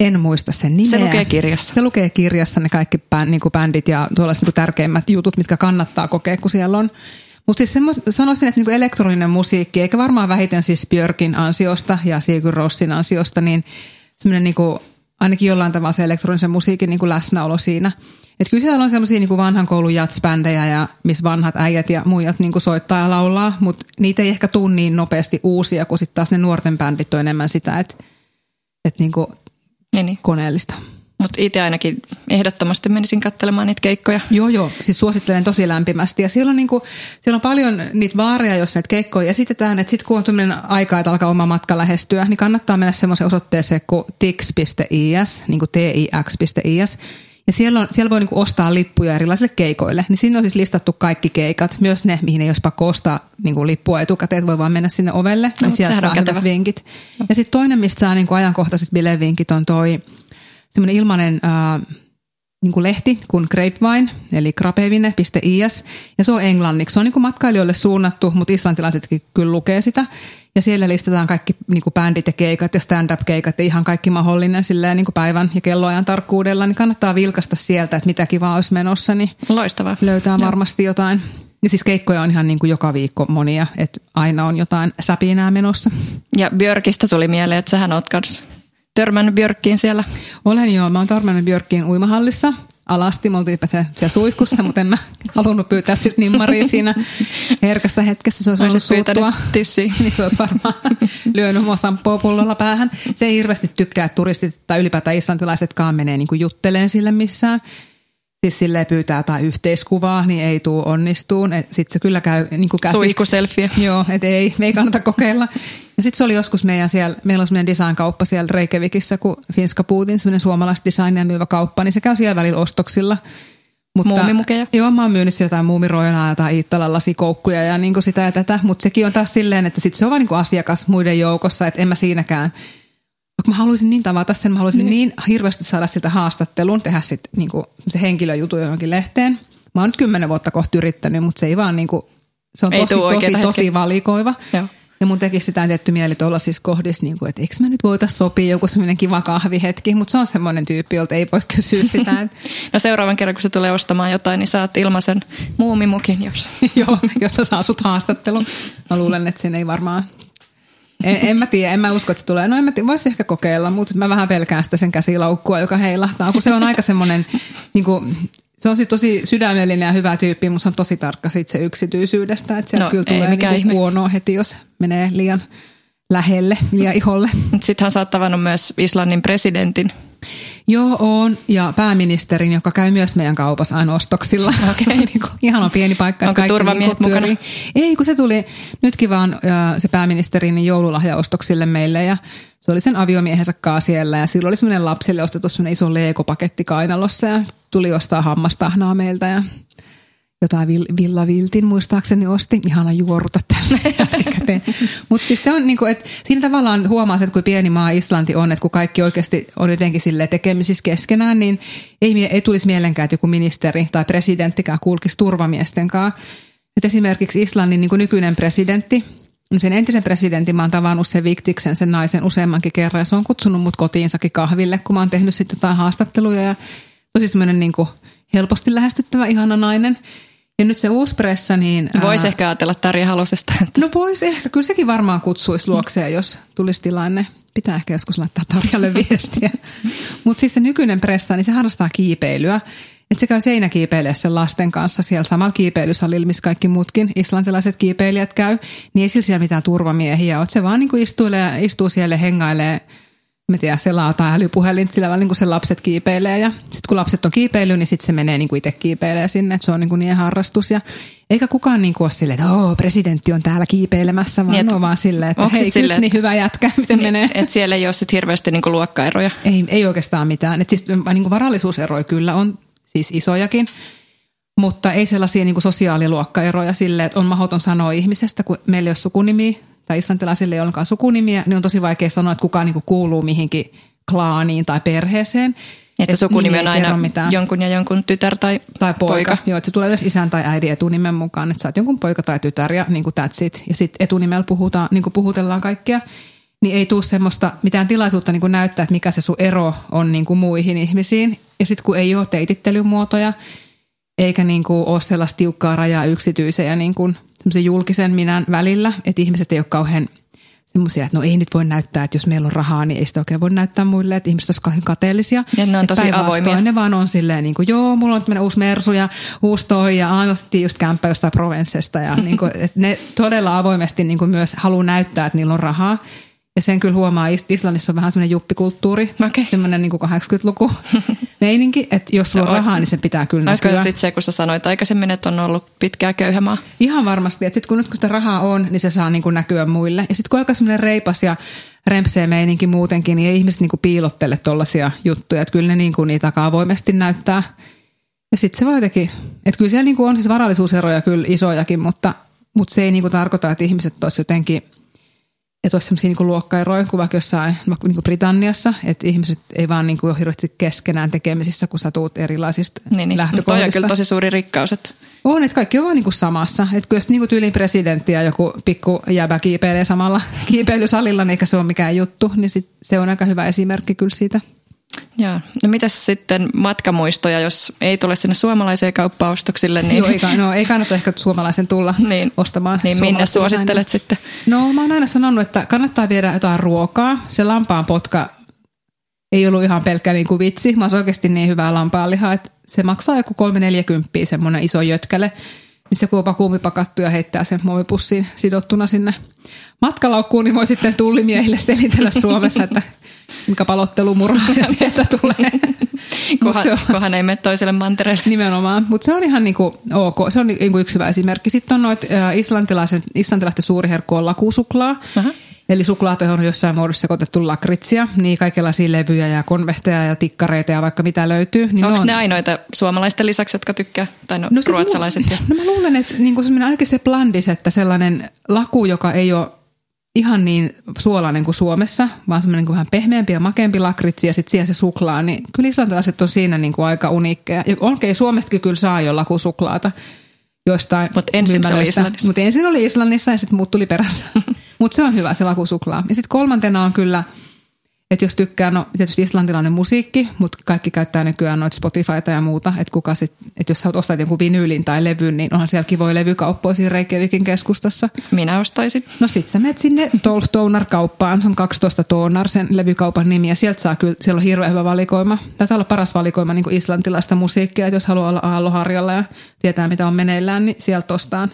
En muista sen nimeä. Se lukee kirjassa. Se lukee kirjassa ne kaikki bänd, niin kuin bändit ja tuollaiset niin tärkeimmät jutut, mitkä kannattaa kokea, kun siellä on. Mutta siis semmos, sanoisin, että niin elektroninen musiikki, eikä varmaan vähiten siis Björkin ansiosta ja Sigur Rossin ansiosta, niin semmoinen niin ainakin jollain tavalla se elektronisen musiikin niin kuin läsnäolo siinä. Että kyllä siellä on sellaisia niin vanhan koulun jatsbändejä ja missä vanhat äijät ja muijat niin kuin soittaa ja laulaa, mutta niitä ei ehkä tule niin nopeasti uusia, kun sitten taas ne nuorten bändit on enemmän sitä, että, että niin kuin niin, niin. koneellista. Mutta itse ainakin ehdottomasti menisin katselemaan niitä keikkoja. Joo, joo. Siis suosittelen tosi lämpimästi. Ja siellä on, niinku, siellä on paljon niitä vaareja, jos näitä keikkoja esitetään. Että sitten kun on tämmöinen aika, että alkaa oma matka lähestyä, niin kannattaa mennä semmoisen osoitteeseen kuin tix.is, niin kuin tix.is. Ja siellä, on, siellä voi niinku ostaa lippuja erilaisille keikoille. Niin sinne on siis listattu kaikki keikat, myös ne, mihin ei olisi pakko ostaa niinku lippua etukäteen, voi vaan mennä sinne ovelle. No, niin sieltä saa hyvät vinkit. Ja sitten toinen, mistä saa niinku ajankohtaiset bilevinkit, on toi semmoinen ilmainen ää, niin kuin lehti kuin Grapevine, eli grapevine.is, ja se on englanniksi. Se on niin kuin matkailijoille suunnattu, mutta islantilaisetkin kyllä lukee sitä. Ja siellä listataan kaikki niin kuin bändit ja keikat ja stand-up-keikat ja ihan kaikki mahdollinen silleen, niin kuin päivän ja kelloajan tarkkuudella. Niin kannattaa vilkasta sieltä, että mitä kivaa olisi menossa, niin Loistavaa. löytää Joo. varmasti jotain. Ja siis keikkoja on ihan niin kuin joka viikko monia, että aina on jotain säpinää menossa. Ja Björkistä tuli mieleen, että sähän oot kanssa törmännyt Björkkiin siellä? Olen joo, mä oon törmännyt Björkkiin uimahallissa. Alasti, me oltiinpä se siellä suihkussa, mutta en mä halunnut pyytää siltä nimmaria siinä herkässä hetkessä. Se olisi voinut suuttua. niin se olisi varmaan lyönyt mua sampoo pullolla päähän. Se ei hirveästi tykkää, että turistit tai ylipäätään islantilaisetkaan menee niin jutteleen sille missään. Siis silleen pyytää jotain yhteiskuvaa, niin ei tuu onnistuun. Sitten se kyllä käy niin kuin käsiksi. Suihkuselfie. Joo, et ei, me ei kannata kokeilla. Ja sitten se oli joskus meidän siellä, meillä on semmoinen design-kauppa siellä Reykjavikissa, kun Finska Putin, semmoinen suomalaista designia myyvä kauppa, niin se käy siellä välillä ostoksilla. Mutta, Muumimukeja? Joo, mä oon myynyt jotain muumirojanaa, jotain Iittalan lasikoukkuja ja niin sitä ja tätä, mutta sekin on taas silleen, että sit se on vaan niin asiakas muiden joukossa, että en mä siinäkään – mä haluaisin niin tavata sen, mä haluaisin niin, niin hirveästi saada sitä haastattelun, tehdä sitten niin se henkilöjutu johonkin lehteen. Mä oon nyt kymmenen vuotta kohti yrittänyt, mutta se ei vaan niin kuin, se on ei tosi, tosi, tosi valikoiva. Joo. Ja mun tekisi sitä tietty mieli tuolla siis kohdissa, niin kuin, että eikö mä nyt voita sopia joku semmoinen kiva kahvihetki, mutta se on semmoinen tyyppi, jolta ei voi kysyä sitä. no seuraavan kerran, kun se tulee ostamaan jotain, niin saat ilmaisen muumimukin, jos. Joo, josta saa sut haastattelun. Mä luulen, että sen ei varmaan en, en mä tiedä, en mä usko, että se tulee. No en mä tiedä, voisi ehkä kokeilla, mutta mä vähän pelkään sitä sen käsilaukkua, joka heilahtaa, kun se on aika semmoinen, niin kuin, se on siis tosi sydämellinen ja hyvä tyyppi, mutta se on tosi tarkka siitä se yksityisyydestä, että sieltä no, kyllä tulee niin huonoa heti, jos menee liian lähelle, liian iholle. Sitten hän saat tavannut myös Islannin presidentin. Joo, on. Ja pääministerin, joka käy myös meidän kaupassa aina ostoksilla. Okay. Se on niin kuin ihana pieni paikka. Onko turvamiehet niin mukana? Ei, kun se tuli nytkin vaan se pääministerin niin joululahjaostoksille meille ja se oli sen aviomiehensä kanssa siellä ja silloin oli semmoinen lapsille ostettu semmoinen iso leekopaketti kainalossa ja tuli ostaa hammastahnaa meiltä ja jotain Villa Viltin muistaakseni osti. Ihana juoruta tälle Mutta siis se on niin kuin, että siinä tavallaan huomaa, että kuin pieni maa Islanti on, että kun kaikki oikeasti on jotenkin sille tekemisissä keskenään, niin ei, ei tulisi mielenkään, että joku ministeri tai presidenttikään kulkisi turvamiesten kanssa. Et esimerkiksi Islannin niin kuin nykyinen presidentti, sen entisen presidentin mä oon tavannut sen Viktiksen, sen naisen useammankin kerran ja se on kutsunut mut kotiinsakin kahville, kun mä oon tehnyt sitten jotain haastatteluja ja tosi semmoinen niin helposti lähestyttävä ihana nainen. Ja nyt se uusi pressa, niin... Voisi ehkä ajatella Tarja Halosesta. Että... No voisi ehkä. Kyllä sekin varmaan kutsuisi luokseen, jos tulisi tilanne. Pitää ehkä joskus laittaa Tarjalle viestiä. Mutta siis se nykyinen pressa, niin se harrastaa kiipeilyä. Että se käy seinäkiipeilijä sen lasten kanssa siellä samalla kiipeilysalilla, missä kaikki muutkin islantilaiset kiipeilijät käy. Niin ei sillä siellä mitään turvamiehiä ole. Se vaan niin kuin istuu, istuu siellä hengailee mä tiedän, selaa jotain älypuhelin sillä välin, kun se lapset kiipeilee. Ja sitten kun lapset on kiipeily, niin sitten se menee niin kuin itse kiipeilee sinne. Että se on niin kuin niiden harrastus. Ja eikä kukaan niin kuin ole silleen, että Oo, presidentti on täällä kiipeilemässä, vaan niin, on vaan silleen, että hei, silleen, niin hyvä jätkä, miten niin, menee. Että siellä ei ole sitten hirveästi niin kuin luokkaeroja. Ei, ei oikeastaan mitään. Että siis niin kuin varallisuuseroja kyllä on siis isojakin. Mutta ei sellaisia niin kuin sosiaaliluokkaeroja sille, että on mahdoton sanoa ihmisestä, kun meillä ei ole sukunimiä tai islantilaisille ei ollenkaan sukunimiä, niin on tosi vaikea sanoa, että kuka niin kuuluu mihinkin klaaniin tai perheeseen. Että et sukunimi on aina mitään. jonkun ja jonkun tytär tai, tai poika. poika. Joo, että se tulee edes isän tai äidin etunimen mukaan, että sä oot jonkun poika tai tytär ja niin kuin that's it. Ja sitten etunimellä puhutaan, niin kuin puhutellaan kaikkia. Niin ei tule semmoista mitään tilaisuutta niin kuin näyttää, että mikä se sun ero on niin kuin muihin ihmisiin. Ja sitten kun ei ole teitittelymuotoja, eikä niin kuin ole sellaista tiukkaa rajaa yksityisen ja niin kuin julkisen minän välillä, että ihmiset ei ole kauhean semmoisia, että no ei nyt voi näyttää, että jos meillä on rahaa, niin ei sitä oikein voi näyttää muille, että ihmiset olisivat kauhean kateellisia. Ja ne on että tosi avoimia. Ne vaan on silleen, niin kuin, joo, mulla on tämmöinen uusi mersu ja uusi toi ja aina just kämppä jostain Provencesta ja niin kuin, että ne todella avoimesti niin kuin myös haluaa näyttää, että niillä on rahaa. Ja sen kyllä huomaa, Islannissa on vähän semmoinen juppikulttuuri, okay. semmoinen niin 80-luku meininki, että jos sulla on rahaa, niin se pitää kyllä Olisiko näkyä. sitten se, kun sä sanoit aikaisemmin, että on ollut pitkää köyhämaa? Ihan varmasti, että sitten kun nyt kun sitä rahaa on, niin se saa niin kuin näkyä muille. Ja sitten kun aika semmoinen reipas ja rempsee meininki muutenkin, niin ei ihmiset niin kuin piilottele tollaisia juttuja, että kyllä ne niin kuin niitä avoimesti näyttää. Ja sitten se voi jotenkin, että kyllä siellä niin kuin on siis varallisuuseroja kyllä isojakin, mutta, mutta se ei niin kuin tarkoita, että ihmiset olisivat jotenkin – että olisi sellaisia niin luokkaeroja kuin vaikka jossain vaikka niin Britanniassa, että ihmiset ei vaan niin kuin ole hirveästi keskenään tekemisissä, kun sä tuut erilaisista niin, niin. lähtökohdista. On kyllä tosi suuri rikkaus. Että... On, että kaikki on vaan niin kuin samassa. Että jos niin kuin tyylin presidentti ja joku pikku jäbä kiipeilee samalla kiipeilysalilla, niin eikä se ole mikään juttu, niin sit se on aika hyvä esimerkki kyllä siitä. Joo. No mitäs sitten matkamuistoja, jos ei tule sinne suomalaiseen kauppaostoksille? Niin... Joo, ei, no, ei kannata ehkä suomalaisen tulla niin, ostamaan. Niin minne suosittelet sitten? No mä oon aina sanonut, että kannattaa viedä jotain ruokaa. Se lampaan potka ei ollut ihan pelkkä niin kuin vitsi. Mä oikeasti niin hyvää lampaanlihaa, että se maksaa joku 340 semmoinen iso jötkäle. Niin se kun on kuumipakattu ja heittää sen muovipussiin sidottuna sinne matkalaukkuun, niin voi sitten tullimiehille selitellä Suomessa, että mikä palottelumurha sieltä tulee. kohan, on, kohan ei mene toiselle mantereelle. Nimenomaan, mutta se on ihan niinku ok. Se on niinku yksi hyvä esimerkki. Sitten on noita islantilaisen, islantilaisten suuri herkku on lakusuklaa. Uh-huh. Eli suklaat on jossain muodossa sekoitettu lakritsia, niin kaikenlaisia levyjä ja konvehteja ja tikkareita ja vaikka mitä löytyy. Niin Onko ne, on... ne ainoita suomalaisten lisäksi, jotka tykkää, tai no, no siis ruotsalaiset? Mulla, ja... No mä luulen, että niin ainakin se blandis, että sellainen laku, joka ei ole ihan niin suolainen kuin Suomessa, vaan semmoinen niin vähän pehmeämpi ja makeampi lakritsi ja sitten siihen se suklaa, niin kyllä islantilaiset on siinä niin kuin aika uniikkeja. Ja okei, Suomestakin kyllä saa jo lakusuklaata joistain Mutta ensin se oli Islannissa. Mutta ensin oli Islannissa ja sitten muut tuli perässä. Mutta se on hyvä se lakusuklaa. Ja sitten kolmantena on kyllä – että jos tykkää, no tietysti islantilainen musiikki, mutta kaikki käyttää nykyään noita Spotifyta ja muuta, että kuka sit, että jos sä ostat jonkun vinyylin tai levyn, niin onhan siellä kivoja levykauppoja siinä Reykjavikin keskustassa. Minä ostaisin. No sit sä menet sinne Tolf Tonar kauppaan, se on 12 Tonar sen levykaupan nimi ja sieltä saa kyllä, siellä on hirveän hyvä valikoima. Tätä olla paras valikoima niin islantilaista musiikkia, että jos haluaa olla aalloharjalla ja tietää mitä on meneillään, niin sieltä ostaan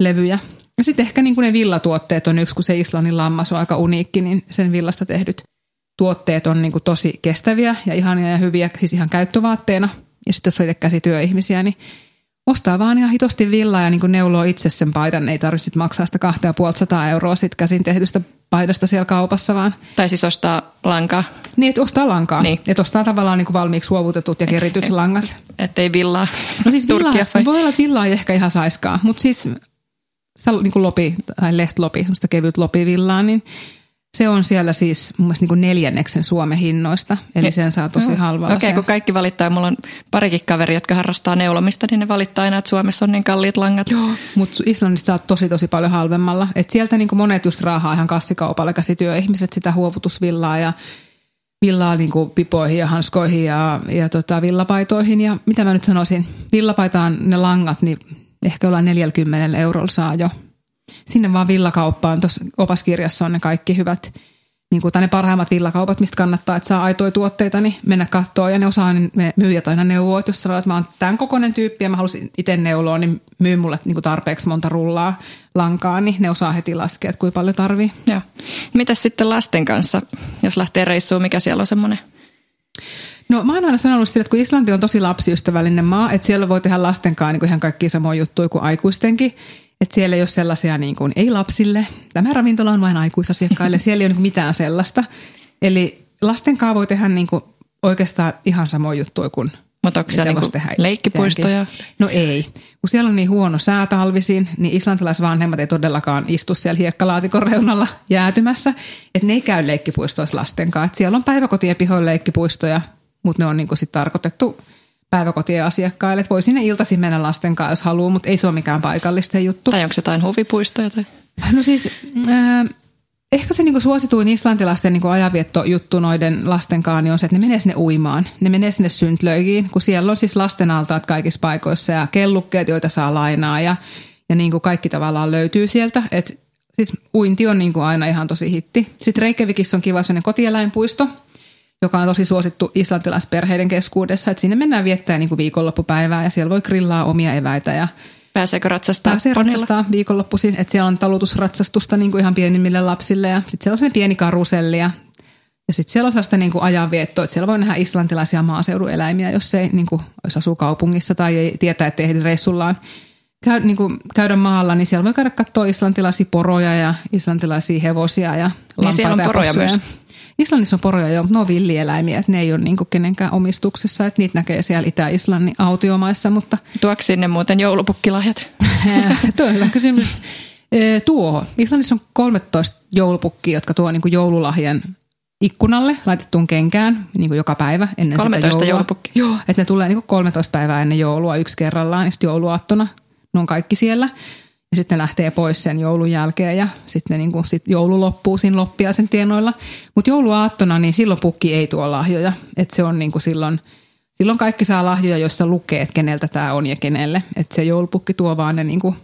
levyjä. Ja sitten ehkä niin kuin ne villatuotteet on yksi, kun se Islannin lammas on aika uniikki, niin sen villasta tehdyt tuotteet on niin kuin tosi kestäviä ja ihania ja hyviä, siis ihan käyttövaatteena. Ja sitten jos on itse käsityöihmisiä, niin ostaa vaan ihan hitosti villaa ja niin kuin neuloo itse sen paidan. Ei tarvitse maksaa sitä 2500 euroa sit käsin tehdystä paidasta siellä kaupassa vaan. Tai siis ostaa lankaa. Niin, että ostaa lankaa. Niin. Että ostaa tavallaan niin kuin valmiiksi suovutetut ja kerityt et, langat. Että ei villaa. No siis villaa, voi olla, että villaa ei ehkä ihan saiskaa, mutta siis niin kuin lopi tai lehtlopi, semmoista kevyt lopivillaa, niin se on siellä siis mun mielestä niin neljänneksen Suomen hinnoista, eli sen saa tosi halvalla. Okei, okay, kun kaikki valittaa, mulla on parikin kaveri, jotka harrastaa neulomista, niin ne valittaa aina, että Suomessa on niin kalliit langat. Joo, mutta Islannista saa tosi tosi paljon halvemmalla. Et sieltä niin monet just raahaa ihan kassikaupalle käsityöihmiset sitä huovutusvillaa ja villaa niin kuin pipoihin ja hanskoihin ja, ja tota, villapaitoihin. Ja mitä mä nyt sanoisin, villapaitaan ne langat, niin ehkä ollaan 40 eurolla saa jo sinne vaan villakauppaan. Tuossa opaskirjassa on ne kaikki hyvät niin kuin, ne parhaimmat villakaupat, mistä kannattaa, että saa aitoja tuotteita, niin mennä katsoa. Ja ne osaa, niin me myyjät aina neuvoo, että jos sanoo, että mä oon tämän kokoinen tyyppi ja mä haluaisin itse neuloa, niin myy mulle niin kuin tarpeeksi monta rullaa lankaa, niin ne osaa heti laskea, että kuinka paljon tarvii. Joo. Mitäs sitten lasten kanssa, jos lähtee reissuun, mikä siellä on semmoinen? No mä oon aina sanonut sille, että kun Islanti on tosi lapsiystävällinen maa, että siellä voi tehdä lasten kanssa niin ihan kaikki samoja juttuja kuin aikuistenkin. Että siellä ei ole sellaisia niin kuin, ei lapsille, tämä ravintola on vain aikuisasiakkaille, siellä ei ole niin mitään sellaista. Eli lasten kanssa voi tehdä niin kuin oikeastaan ihan samoja juttuja kuin mutta onko siellä niinku leikkipuistoja? No ei. Kun siellä on niin huono sää talvisin, niin islantilaisvanhemmat ei todellakaan istu siellä hiekkalaatikon reunalla jäätymässä. Että ne ei käy leikkipuistoissa lasten kanssa. Et siellä on päiväkotien pihoilla leikkipuistoja, mutta ne on niinku sit tarkoitettu päiväkotien asiakkaille. Että voi sinne iltaisin mennä lasten kanssa, jos haluaa, mutta ei se ole mikään paikallisten juttu. Tai onko jotain huvipuistoja? Tai? No siis... Äh, ehkä se niinku suosituin islantilaisten niinku ajanviettojuttu noiden lasten kanssa niin on se, että ne menee sinne uimaan. Ne menee sinne syntlöigiin, kun siellä on siis lasten altaat kaikissa paikoissa ja kellukkeet, joita saa lainaa ja, ja niinku kaikki tavallaan löytyy sieltä. Et, siis uinti on niinku aina ihan tosi hitti. Sitten Reykjavikissa on kiva sellainen kotieläinpuisto, joka on tosi suosittu islantilaisperheiden keskuudessa. Et sinne mennään viettää niinku viikonloppupäivää ja siellä voi grillaa omia eväitä ja Pääseekö ratsastaa Pääsee ratsastaa viikonloppuisin, että siellä on talutusratsastusta niin kuin ihan pienimmille lapsille ja sitten siellä on sellainen pieni karuselli ja, ja sitten siellä on sellaista niin kuin ajanviettoa, että siellä voi nähdä islantilaisia maaseudun eläimiä, jos ei niin kuin, jos asuu kaupungissa tai ei tietää, että ehdi reissullaan käy, niin kuin, käydä maalla, niin siellä voi käydä katsoa islantilaisia poroja ja islantilaisia hevosia ja lampaita niin siellä on poroja myös. Islannissa on poroja jo, mutta ne on villieläimiä, että ne ei ole niin kenenkään omistuksessa, että niitä näkee siellä Itä-Islannin autiomaissa. Mutta... Tuoksi sinne muuten joulupukkilahjat? Tuo on hyvä kysymys. Tuo. Islannissa on 13 joulupukkia, jotka tuo niin joululahjan ikkunalle laitettuun kenkään niin kuin joka päivä ennen 13 sitä joulua. joulupukki. Joo, että ne tulee niin kuin 13 päivää ennen joulua yksi kerrallaan ja sitten jouluaattona ne on kaikki siellä. Ja sitten ne lähtee pois sen joulun jälkeen ja sitten niinku, sit joulu loppuu siinä loppia sen tienoilla. Mutta jouluaattona, niin silloin pukki ei tuo lahjoja. Että se on niinku silloin, silloin kaikki saa lahjoja, joissa lukee, että keneltä tämä on ja kenelle. Että se joulupukki tuo vaan ne niinku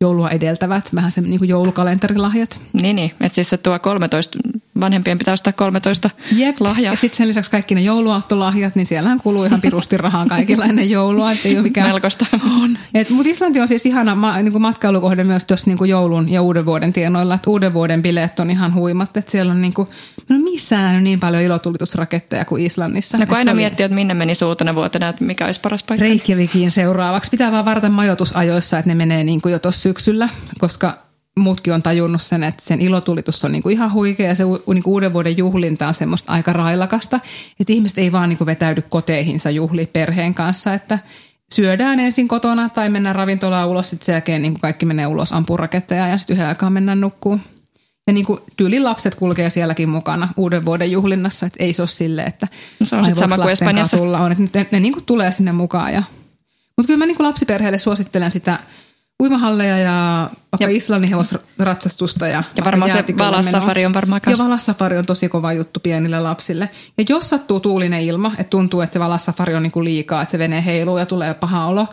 joulua edeltävät, vähän se niin joulukalenterilahjat. Niin, niin. että siis se tuo 13, vanhempien pitää ostaa 13 Jep. lahjaa. Ja sitten sen lisäksi kaikki ne jouluaattolahjat, niin siellähän kuluu ihan pirusti rahaa kaikilla ennen joulua. Että ei ole mikään... Melkoista on. Mutta Islanti on siis ihana ma, niin kuin matkailukohde myös tuossa niin joulun ja uuden vuoden tienoilla. Että uuden vuoden bileet on ihan huimat. Että siellä on niin kuin, no missään niin paljon ilotulitusraketteja kuin Islannissa. No kun aina oli... miettii, että minne meni suutena vuotena, että mikä olisi paras paikka. Reikjavikiin seuraavaksi. Pitää vaan varata majoitusajoissa, että ne menee niin kuin jo tuossa syksyllä, koska muutkin on tajunnut sen, että sen ilotulitus on niinku ihan huikea ja se niinku uuden vuoden juhlinta on semmoista aika railakasta, että ihmiset ei vaan niinku vetäydy koteihinsa juhli perheen kanssa, että syödään ensin kotona tai mennään ravintolaan ulos, sitten sen jälkeen niinku kaikki menee ulos ampuraketteja ja sitten yhden aikaa mennään nukkuun. Ja niin kuin tyylin lapset kulkee sielläkin mukana uuden vuoden juhlinnassa, että ei se ole silleen, että no se on sama kuin Espanjassa. On, että ne, ne niin kuin tulee sinne mukaan. Ja... Mutta kyllä mä niin kuin lapsiperheelle suosittelen sitä uimahalleja ja vaikka ja, Islannin hevosratsastusta. Ja, ja varmaan se valassafari on varmaan kanssa. Ja valassafari on tosi kova juttu pienille lapsille. Ja jos sattuu tuulinen ilma, että tuntuu, että se valassafari on niin kuin liikaa, että se vene heiluu ja tulee paha olo,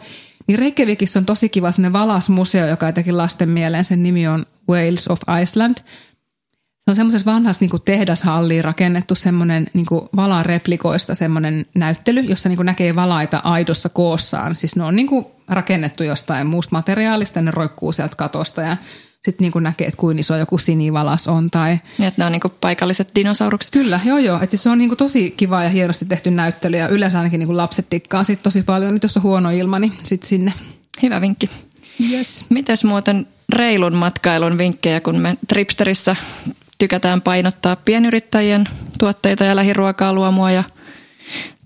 niin Reykjavikissa on tosi kiva sellainen valasmuseo, joka jotenkin lasten mieleen. Sen nimi on Wales of Iceland – on semmoisessa vanhassa niin tehdashalliin rakennettu semmoinen niin valareplikoista semmoinen näyttely, jossa niin näkee valaita aidossa koossaan. Siis ne on niin rakennettu jostain muusta materiaalista, ne roikkuu sieltä katosta ja sitten niin näkee, että kuinka iso joku sinivalas on. Tai... Ja että ne on niin paikalliset dinosaurukset. Kyllä, joo joo. Että siis se on niin tosi kiva ja hienosti tehty näyttely ja yleensä ainakin niin lapset tikkaa sit tosi paljon. Nyt jos on huono ilma, niin sitten sinne. Hyvä vinkki. Yes. Mites muuten reilun matkailun vinkkejä, kun me Tripsterissä tykätään painottaa pienyrittäjien tuotteita ja lähiruokaa, luomua ja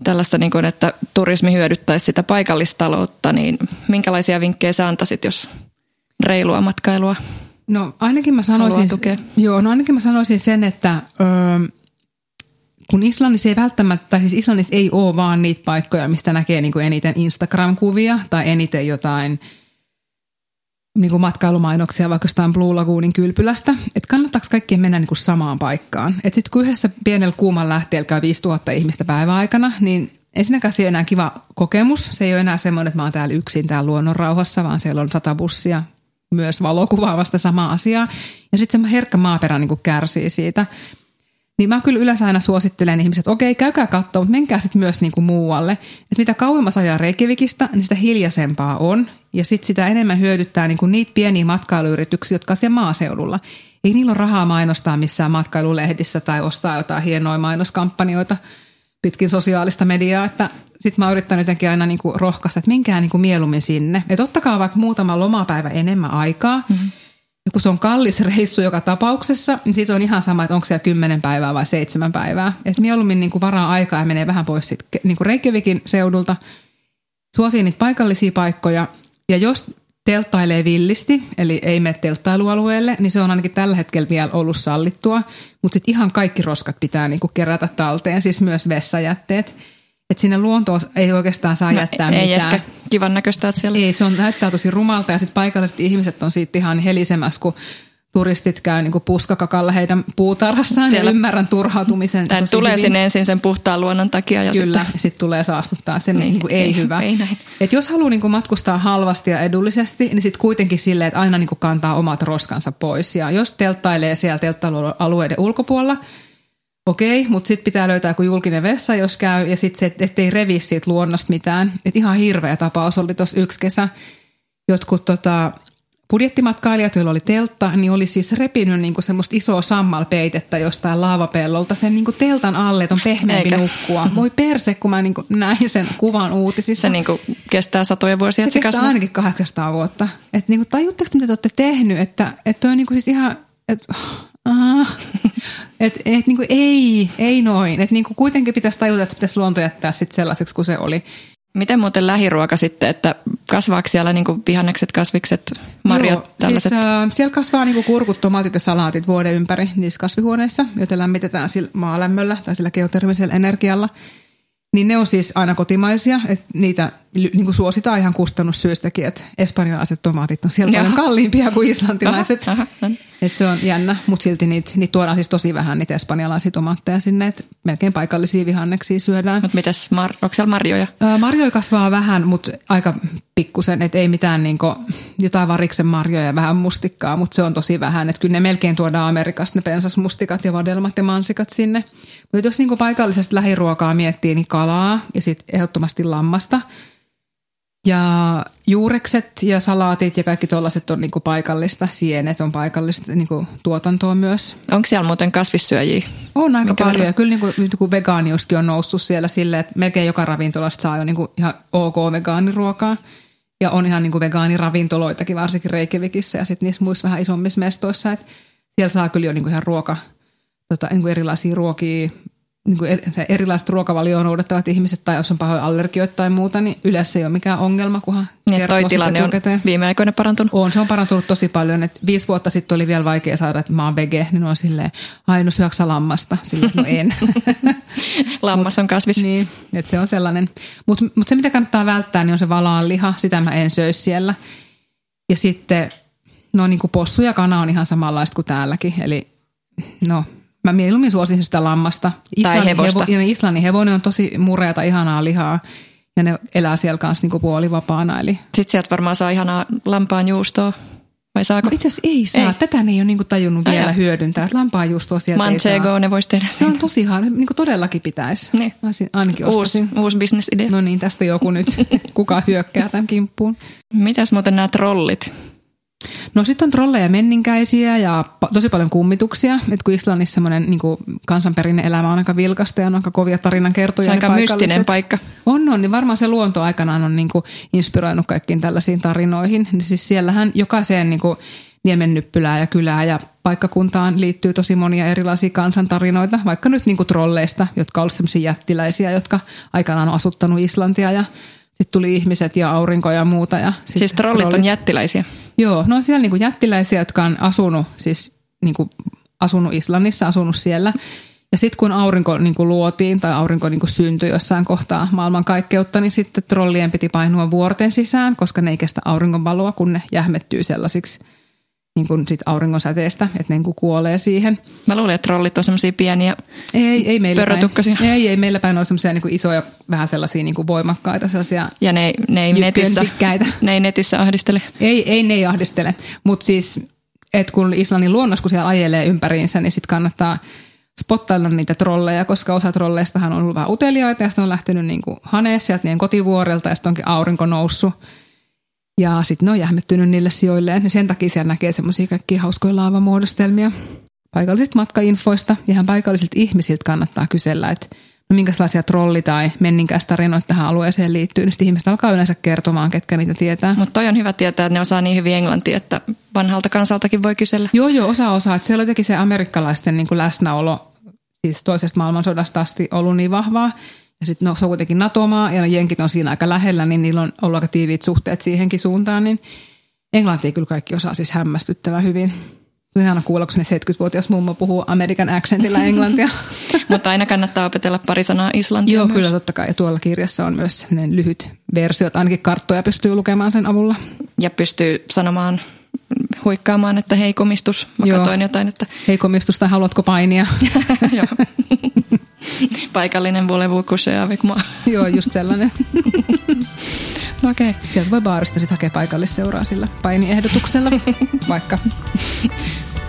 tällaista, niin kuin, että turismi hyödyttäisi sitä paikallistaloutta, niin minkälaisia vinkkejä sä antaisit, jos reilua matkailua No ainakin mä sanoisin, joo, no ainakin mä sanoisin sen, että ö, kun Islannissa ei välttämättä, tai siis Islannissa ei ole vaan niitä paikkoja, mistä näkee niin kuin eniten Instagram-kuvia tai eniten jotain – niin kuin matkailumainoksia vaikka jostain Blue Lagoonin kylpylästä, että kannattaako kaikkien mennä niin kuin samaan paikkaan. Että sitten kun yhdessä pienellä kuuman lähteellä käy 5000 ihmistä päiväaikana, niin ensinnäkään se ei ole enää kiva kokemus. Se ei ole enää semmoinen, että mä oon täällä yksin täällä luonnon rauhassa, vaan siellä on sata bussia myös valokuvaavasta samaa asiaa. Ja sitten se herkkä maaperä niin kuin kärsii siitä. Niin mä kyllä yleensä aina suosittelen ihmiset, että okei, käykää katsoa, mutta menkää sitten myös niinku muualle. Että mitä kauemmas ajaa Reykjavikista, niin sitä hiljaisempaa on. Ja sitten sitä enemmän hyödyttää niinku niitä pieniä matkailuyrityksiä, jotka on siellä maaseudulla. Ei niillä ole rahaa mainostaa missään matkailulehdissä tai ostaa jotain hienoja mainoskampanjoita pitkin sosiaalista mediaa, että sitten mä yritän jotenkin aina niinku rohkaista, että menkää niinku mieluummin sinne. Että ottakaa vaikka muutama lomapäivä enemmän aikaa. Mm-hmm. Kun se on kallis reissu joka tapauksessa, niin siitä on ihan sama, että onko siellä kymmenen päivää vai seitsemän päivää. Että mieluummin niinku varaa aikaa ja menee vähän pois sit, niinku Reykjavikin seudulta. Suosii niitä paikallisia paikkoja. Ja jos telttailee villisti, eli ei mene telttailualueelle, niin se on ainakin tällä hetkellä vielä ollut sallittua. Mutta sitten ihan kaikki roskat pitää niinku kerätä talteen, siis myös vessajätteet. Että sinne luontoon ei oikeastaan saa no, jättää ei mitään. ehkä kivan näköistä, että siellä... Ei, se on, näyttää tosi rumalta ja sitten paikalliset ihmiset on siitä ihan helisemässä, kun turistit käy niin kuin puskakakalla heidän puutarhassaan Siellä, ja ymmärrän turhautumisen. Tai tulee hyvin. sinne ensin sen puhtaan luonnon takia. Ja Kyllä, sitten sit tulee saastuttaa sen, niin, niin kuin ei, ei hyvä. Ei näin. Et jos haluaa niin kuin matkustaa halvasti ja edullisesti, niin sitten kuitenkin silleen, että aina niin kuin kantaa omat roskansa pois. Ja jos telttailee siellä telttailualueiden ulkopuolella, okei, mutta sitten pitää löytää joku julkinen vessa, jos käy, ja sitten se, ettei revi siitä luonnosta mitään. Et ihan hirveä tapaus oli tuossa yksi kesä. Jotkut tota, budjettimatkailijat, joilla oli teltta, niin oli siis repinyt niinku semmoista isoa sammalpeitettä jostain laavapellolta sen niinku teltan alle, että on pehmeämpi Eikä. nukkua. Voi perse, kun mä niinku näin sen kuvan uutisissa. Se niinku kestää satoja vuosia. Se, kestää ainakin 800 vuotta. Että niinku, tajutteko, mitä te olette tehnyt? Että, että on niinku siis ihan... että Ah, et, et niinku ei, ei noin. Et niinku kuitenkin pitäisi tajuta, että se pitäisi luonto jättää sit sellaiseksi kuin se oli. Miten muuten lähiruoka sitten, että kasvaako siellä niinku vihannekset, kasvikset, marjat, Joo, siis, tällaiset? Siis, äh, siellä kasvaa niinku kurkut, tomaatit ja salaatit vuoden ympäri niissä kasvihuoneissa, joita lämmitetään sillä maalämmöllä tai sillä geotermisellä energialla. Niin ne on siis aina kotimaisia, että niitä niin kuin suositaan ihan kustannussyystäkin, että espanjalaiset tomaatit on siellä paljon kalliimpia kuin islantilaiset. Aha, aha. Et se on jännä, mutta silti niitä, niitä tuodaan siis tosi vähän niitä espanjalaisia tomaatteja sinne, että melkein paikallisia vihanneksia syödään. Mutta mitäs, mar- onko siellä marjoja? Ää, marjoja kasvaa vähän, mutta aika pikkusen, että ei mitään niinku, jotain variksen marjoja ja vähän mustikkaa, mutta se on tosi vähän. Että kyllä ne melkein tuodaan Amerikasta ne pensasmustikat ja vadelmat ja mansikat sinne. Mutta jos niinku paikallisesta lähiruokaa miettii, niin kalaa ja sitten ehdottomasti lammasta – ja juurekset ja salaatit ja kaikki tuollaiset on niinku paikallista, sienet on paikallista niinku tuotantoa myös. Onko siellä muuten kasvissyöjiä? On aika Mikä paljon verran? ja kyllä niinku, niinku vegaaniuskin on noussut siellä silleen, että melkein joka ravintolasta saa jo niinku ihan ok vegaaniruokaa. Ja on ihan niinku vegaaniravintoloitakin varsinkin Reykjavikissa ja sitten niissä muissa vähän isommissa mestoissa, että siellä saa kyllä jo niinku ihan ruoka, tota, niinku erilaisia ruokia, niin kuin erilaiset ruokavalioon noudattavat ihmiset tai jos on pahoja allergioita tai muuta, niin yleensä ei ole mikään ongelma, kunhan niin, toi tilanne on viime aikoina parantunut. On, se on parantunut tosi paljon. Et viisi vuotta sitten oli vielä vaikea saada, että mä oon vege, niin on silleen, ai no syöksä lammasta? Silleen, no en. Lammas on kasvis. Niin, että se on sellainen. Mutta mut se, mitä kannattaa välttää, niin on se valaanliha. Sitä mä en söi siellä. Ja sitten, no niin kuin possu ja kana on ihan samanlaista kuin täälläkin. Eli no, Mä mieluummin suosin sitä lammasta. Islannin tai hevosta. Hevo, Islannin hevonen on tosi mureata, ihanaa lihaa. Ja ne elää siellä kanssa niinku puolivapaana. Eli... Sitten sieltä varmaan saa ihanaa lampaan juustoa. Vai saako? No itse asiassa ei saa. Ei. Tätä ne ei ole niinku tajunnut Aja. vielä hyödyntää. Lampaan juustoa sieltä Manchego, ei saa. ne voisi tehdä. Se on tosi ihan, niinku todellakin pitäisi. Niin. Mä ainakin uusi, uusi bisnesidea. No niin, tästä joku nyt. Kuka hyökkää tämän kimppuun. Mitäs muuten nämä trollit? No sitten on trolleja menninkäisiä ja tosi paljon kummituksia. Et kun Islannissa semmoinen niin kansanperinne elämä on aika vilkasta ja on aika kovia tarinan kertoja. Se on aika mystinen paikka. On, on. Niin varmaan se luonto aikanaan on niin kuin inspiroinut kaikkiin tällaisiin tarinoihin. Niin siis siellähän jokaiseen niin kuin niemennyppylää ja kylää ja paikkakuntaan liittyy tosi monia erilaisia kansantarinoita, vaikka nyt niin kuin trolleista, jotka ovat sellaisia jättiläisiä, jotka aikanaan on asuttanut Islantia ja sitten tuli ihmiset ja aurinko ja muuta. Ja siis trollit, trollit on jättiläisiä? Joo, no on siellä niinku jättiläisiä, jotka on asunut, siis niinku asunut Islannissa, asunut siellä. Ja sitten kun aurinko niinku luotiin tai aurinko niinku syntyi jossain kohtaa maailman kaikkeutta, niin sitten trollien piti painua vuorten sisään, koska ne ei kestä auringonvaloa, kun ne jähmettyy sellaisiksi – niin kuin sit auringon säteestä, että ne niin kuin kuolee siihen. Mä luulen, että trollit on semmoisia pieniä ei, ei meillä päin. Ei, ei meillä päin ole semmoisia niin isoja, vähän sellaisia niin kuin voimakkaita sellaisia Ja ne, ne, ei netissä, ne ei netissä ahdistele. Ei, ei ne ei ahdistele, mutta siis, että kun Islannin luonnos, kun siellä ajelee ympäriinsä, niin sitten kannattaa spottailla niitä trolleja, koska osa trolleistahan on ollut vähän uteliaita ja sitten on lähtenyt niin kuin haneen sieltä niiden kotivuorelta ja sitten onkin aurinko noussut. Ja sitten ne on jähmettynyt niille sijoilleen ja sen takia siellä näkee semmoisia kaikkia hauskoja laavamuodostelmia. Paikallisista matkainfoista ja ihan paikallisilta ihmisiltä kannattaa kysellä, että no minkälaisia trolli- tai menninkäistarinoita tähän alueeseen liittyy, niin sitten ihmiset alkaa yleensä kertomaan, ketkä niitä tietää. Mutta toi on hyvä tietää, että ne osaa niin hyvin englantia, että vanhalta kansaltakin voi kysellä. Joo, joo, osa osaa. Että siellä on jotenkin se amerikkalaisten niin kuin läsnäolo siis toisesta maailmansodasta asti ollut niin vahvaa. Ja sitten no, se on kuitenkin NATO-maa ja jenkit on siinä aika lähellä, niin niillä on ollut aika tiiviit suhteet siihenkin suuntaan. Niin englantia kyllä kaikki osaa siis hämmästyttävän hyvin. Ihana kuulla, kun 70-vuotias mummo puhuu Amerikan accentilla englantia. Mutta aina kannattaa opetella pari sanaa islantia Joo, myös. kyllä totta kai. Ja tuolla kirjassa on myös lyhyt versio, että ainakin karttoja pystyy lukemaan sen avulla. Ja pystyy sanomaan huikkaamaan, että hei komistus. Mä Joo. katoin jotain, että Hei komistusta, haluatko painia? Joo. paikallinen volevu coucher avec moi. Joo, just sellainen. Okei. Okay. Sieltä voi baarista sitten hakea paikallisseuraa sillä painiehdotuksella, vaikka.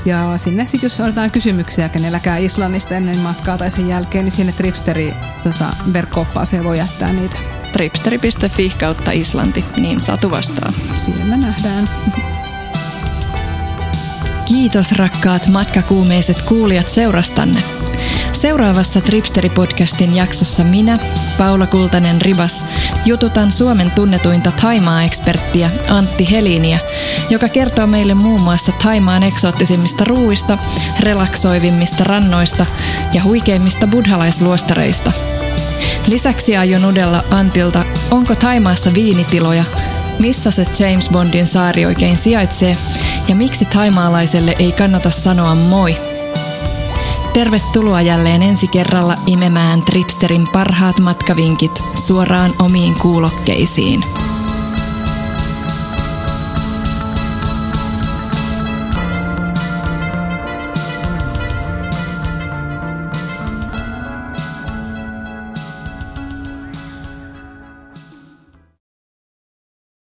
Ja sinne sitten, jos on jotain kysymyksiä kenelläkään Islannista ennen matkaa tai sen jälkeen, niin sinne Tripsteri tota, verkko-oppaaseen voi jättää niitä. Tripsteri.fi kautta Islanti, niin Satu vastaa. Siellä nähdään. Kiitos rakkaat matkakuumeiset kuulijat seurastanne. Seuraavassa Tripsteri-podcastin jaksossa minä, Paula Kultanen Ribas, jututan Suomen tunnetuinta Taimaa-eksperttiä Antti Heliniä, joka kertoo meille muun muassa Taimaan eksoottisimmista ruuista, relaksoivimmista rannoista ja huikeimmista buddhalaisluostareista. Lisäksi aion udella Antilta, onko Taimaassa viinitiloja, missä se James Bondin saari oikein sijaitsee ja miksi taimaalaiselle ei kannata sanoa moi. Tervetuloa jälleen ensi kerralla imemään Tripsterin parhaat matkavinkit suoraan omiin kuulokkeisiin.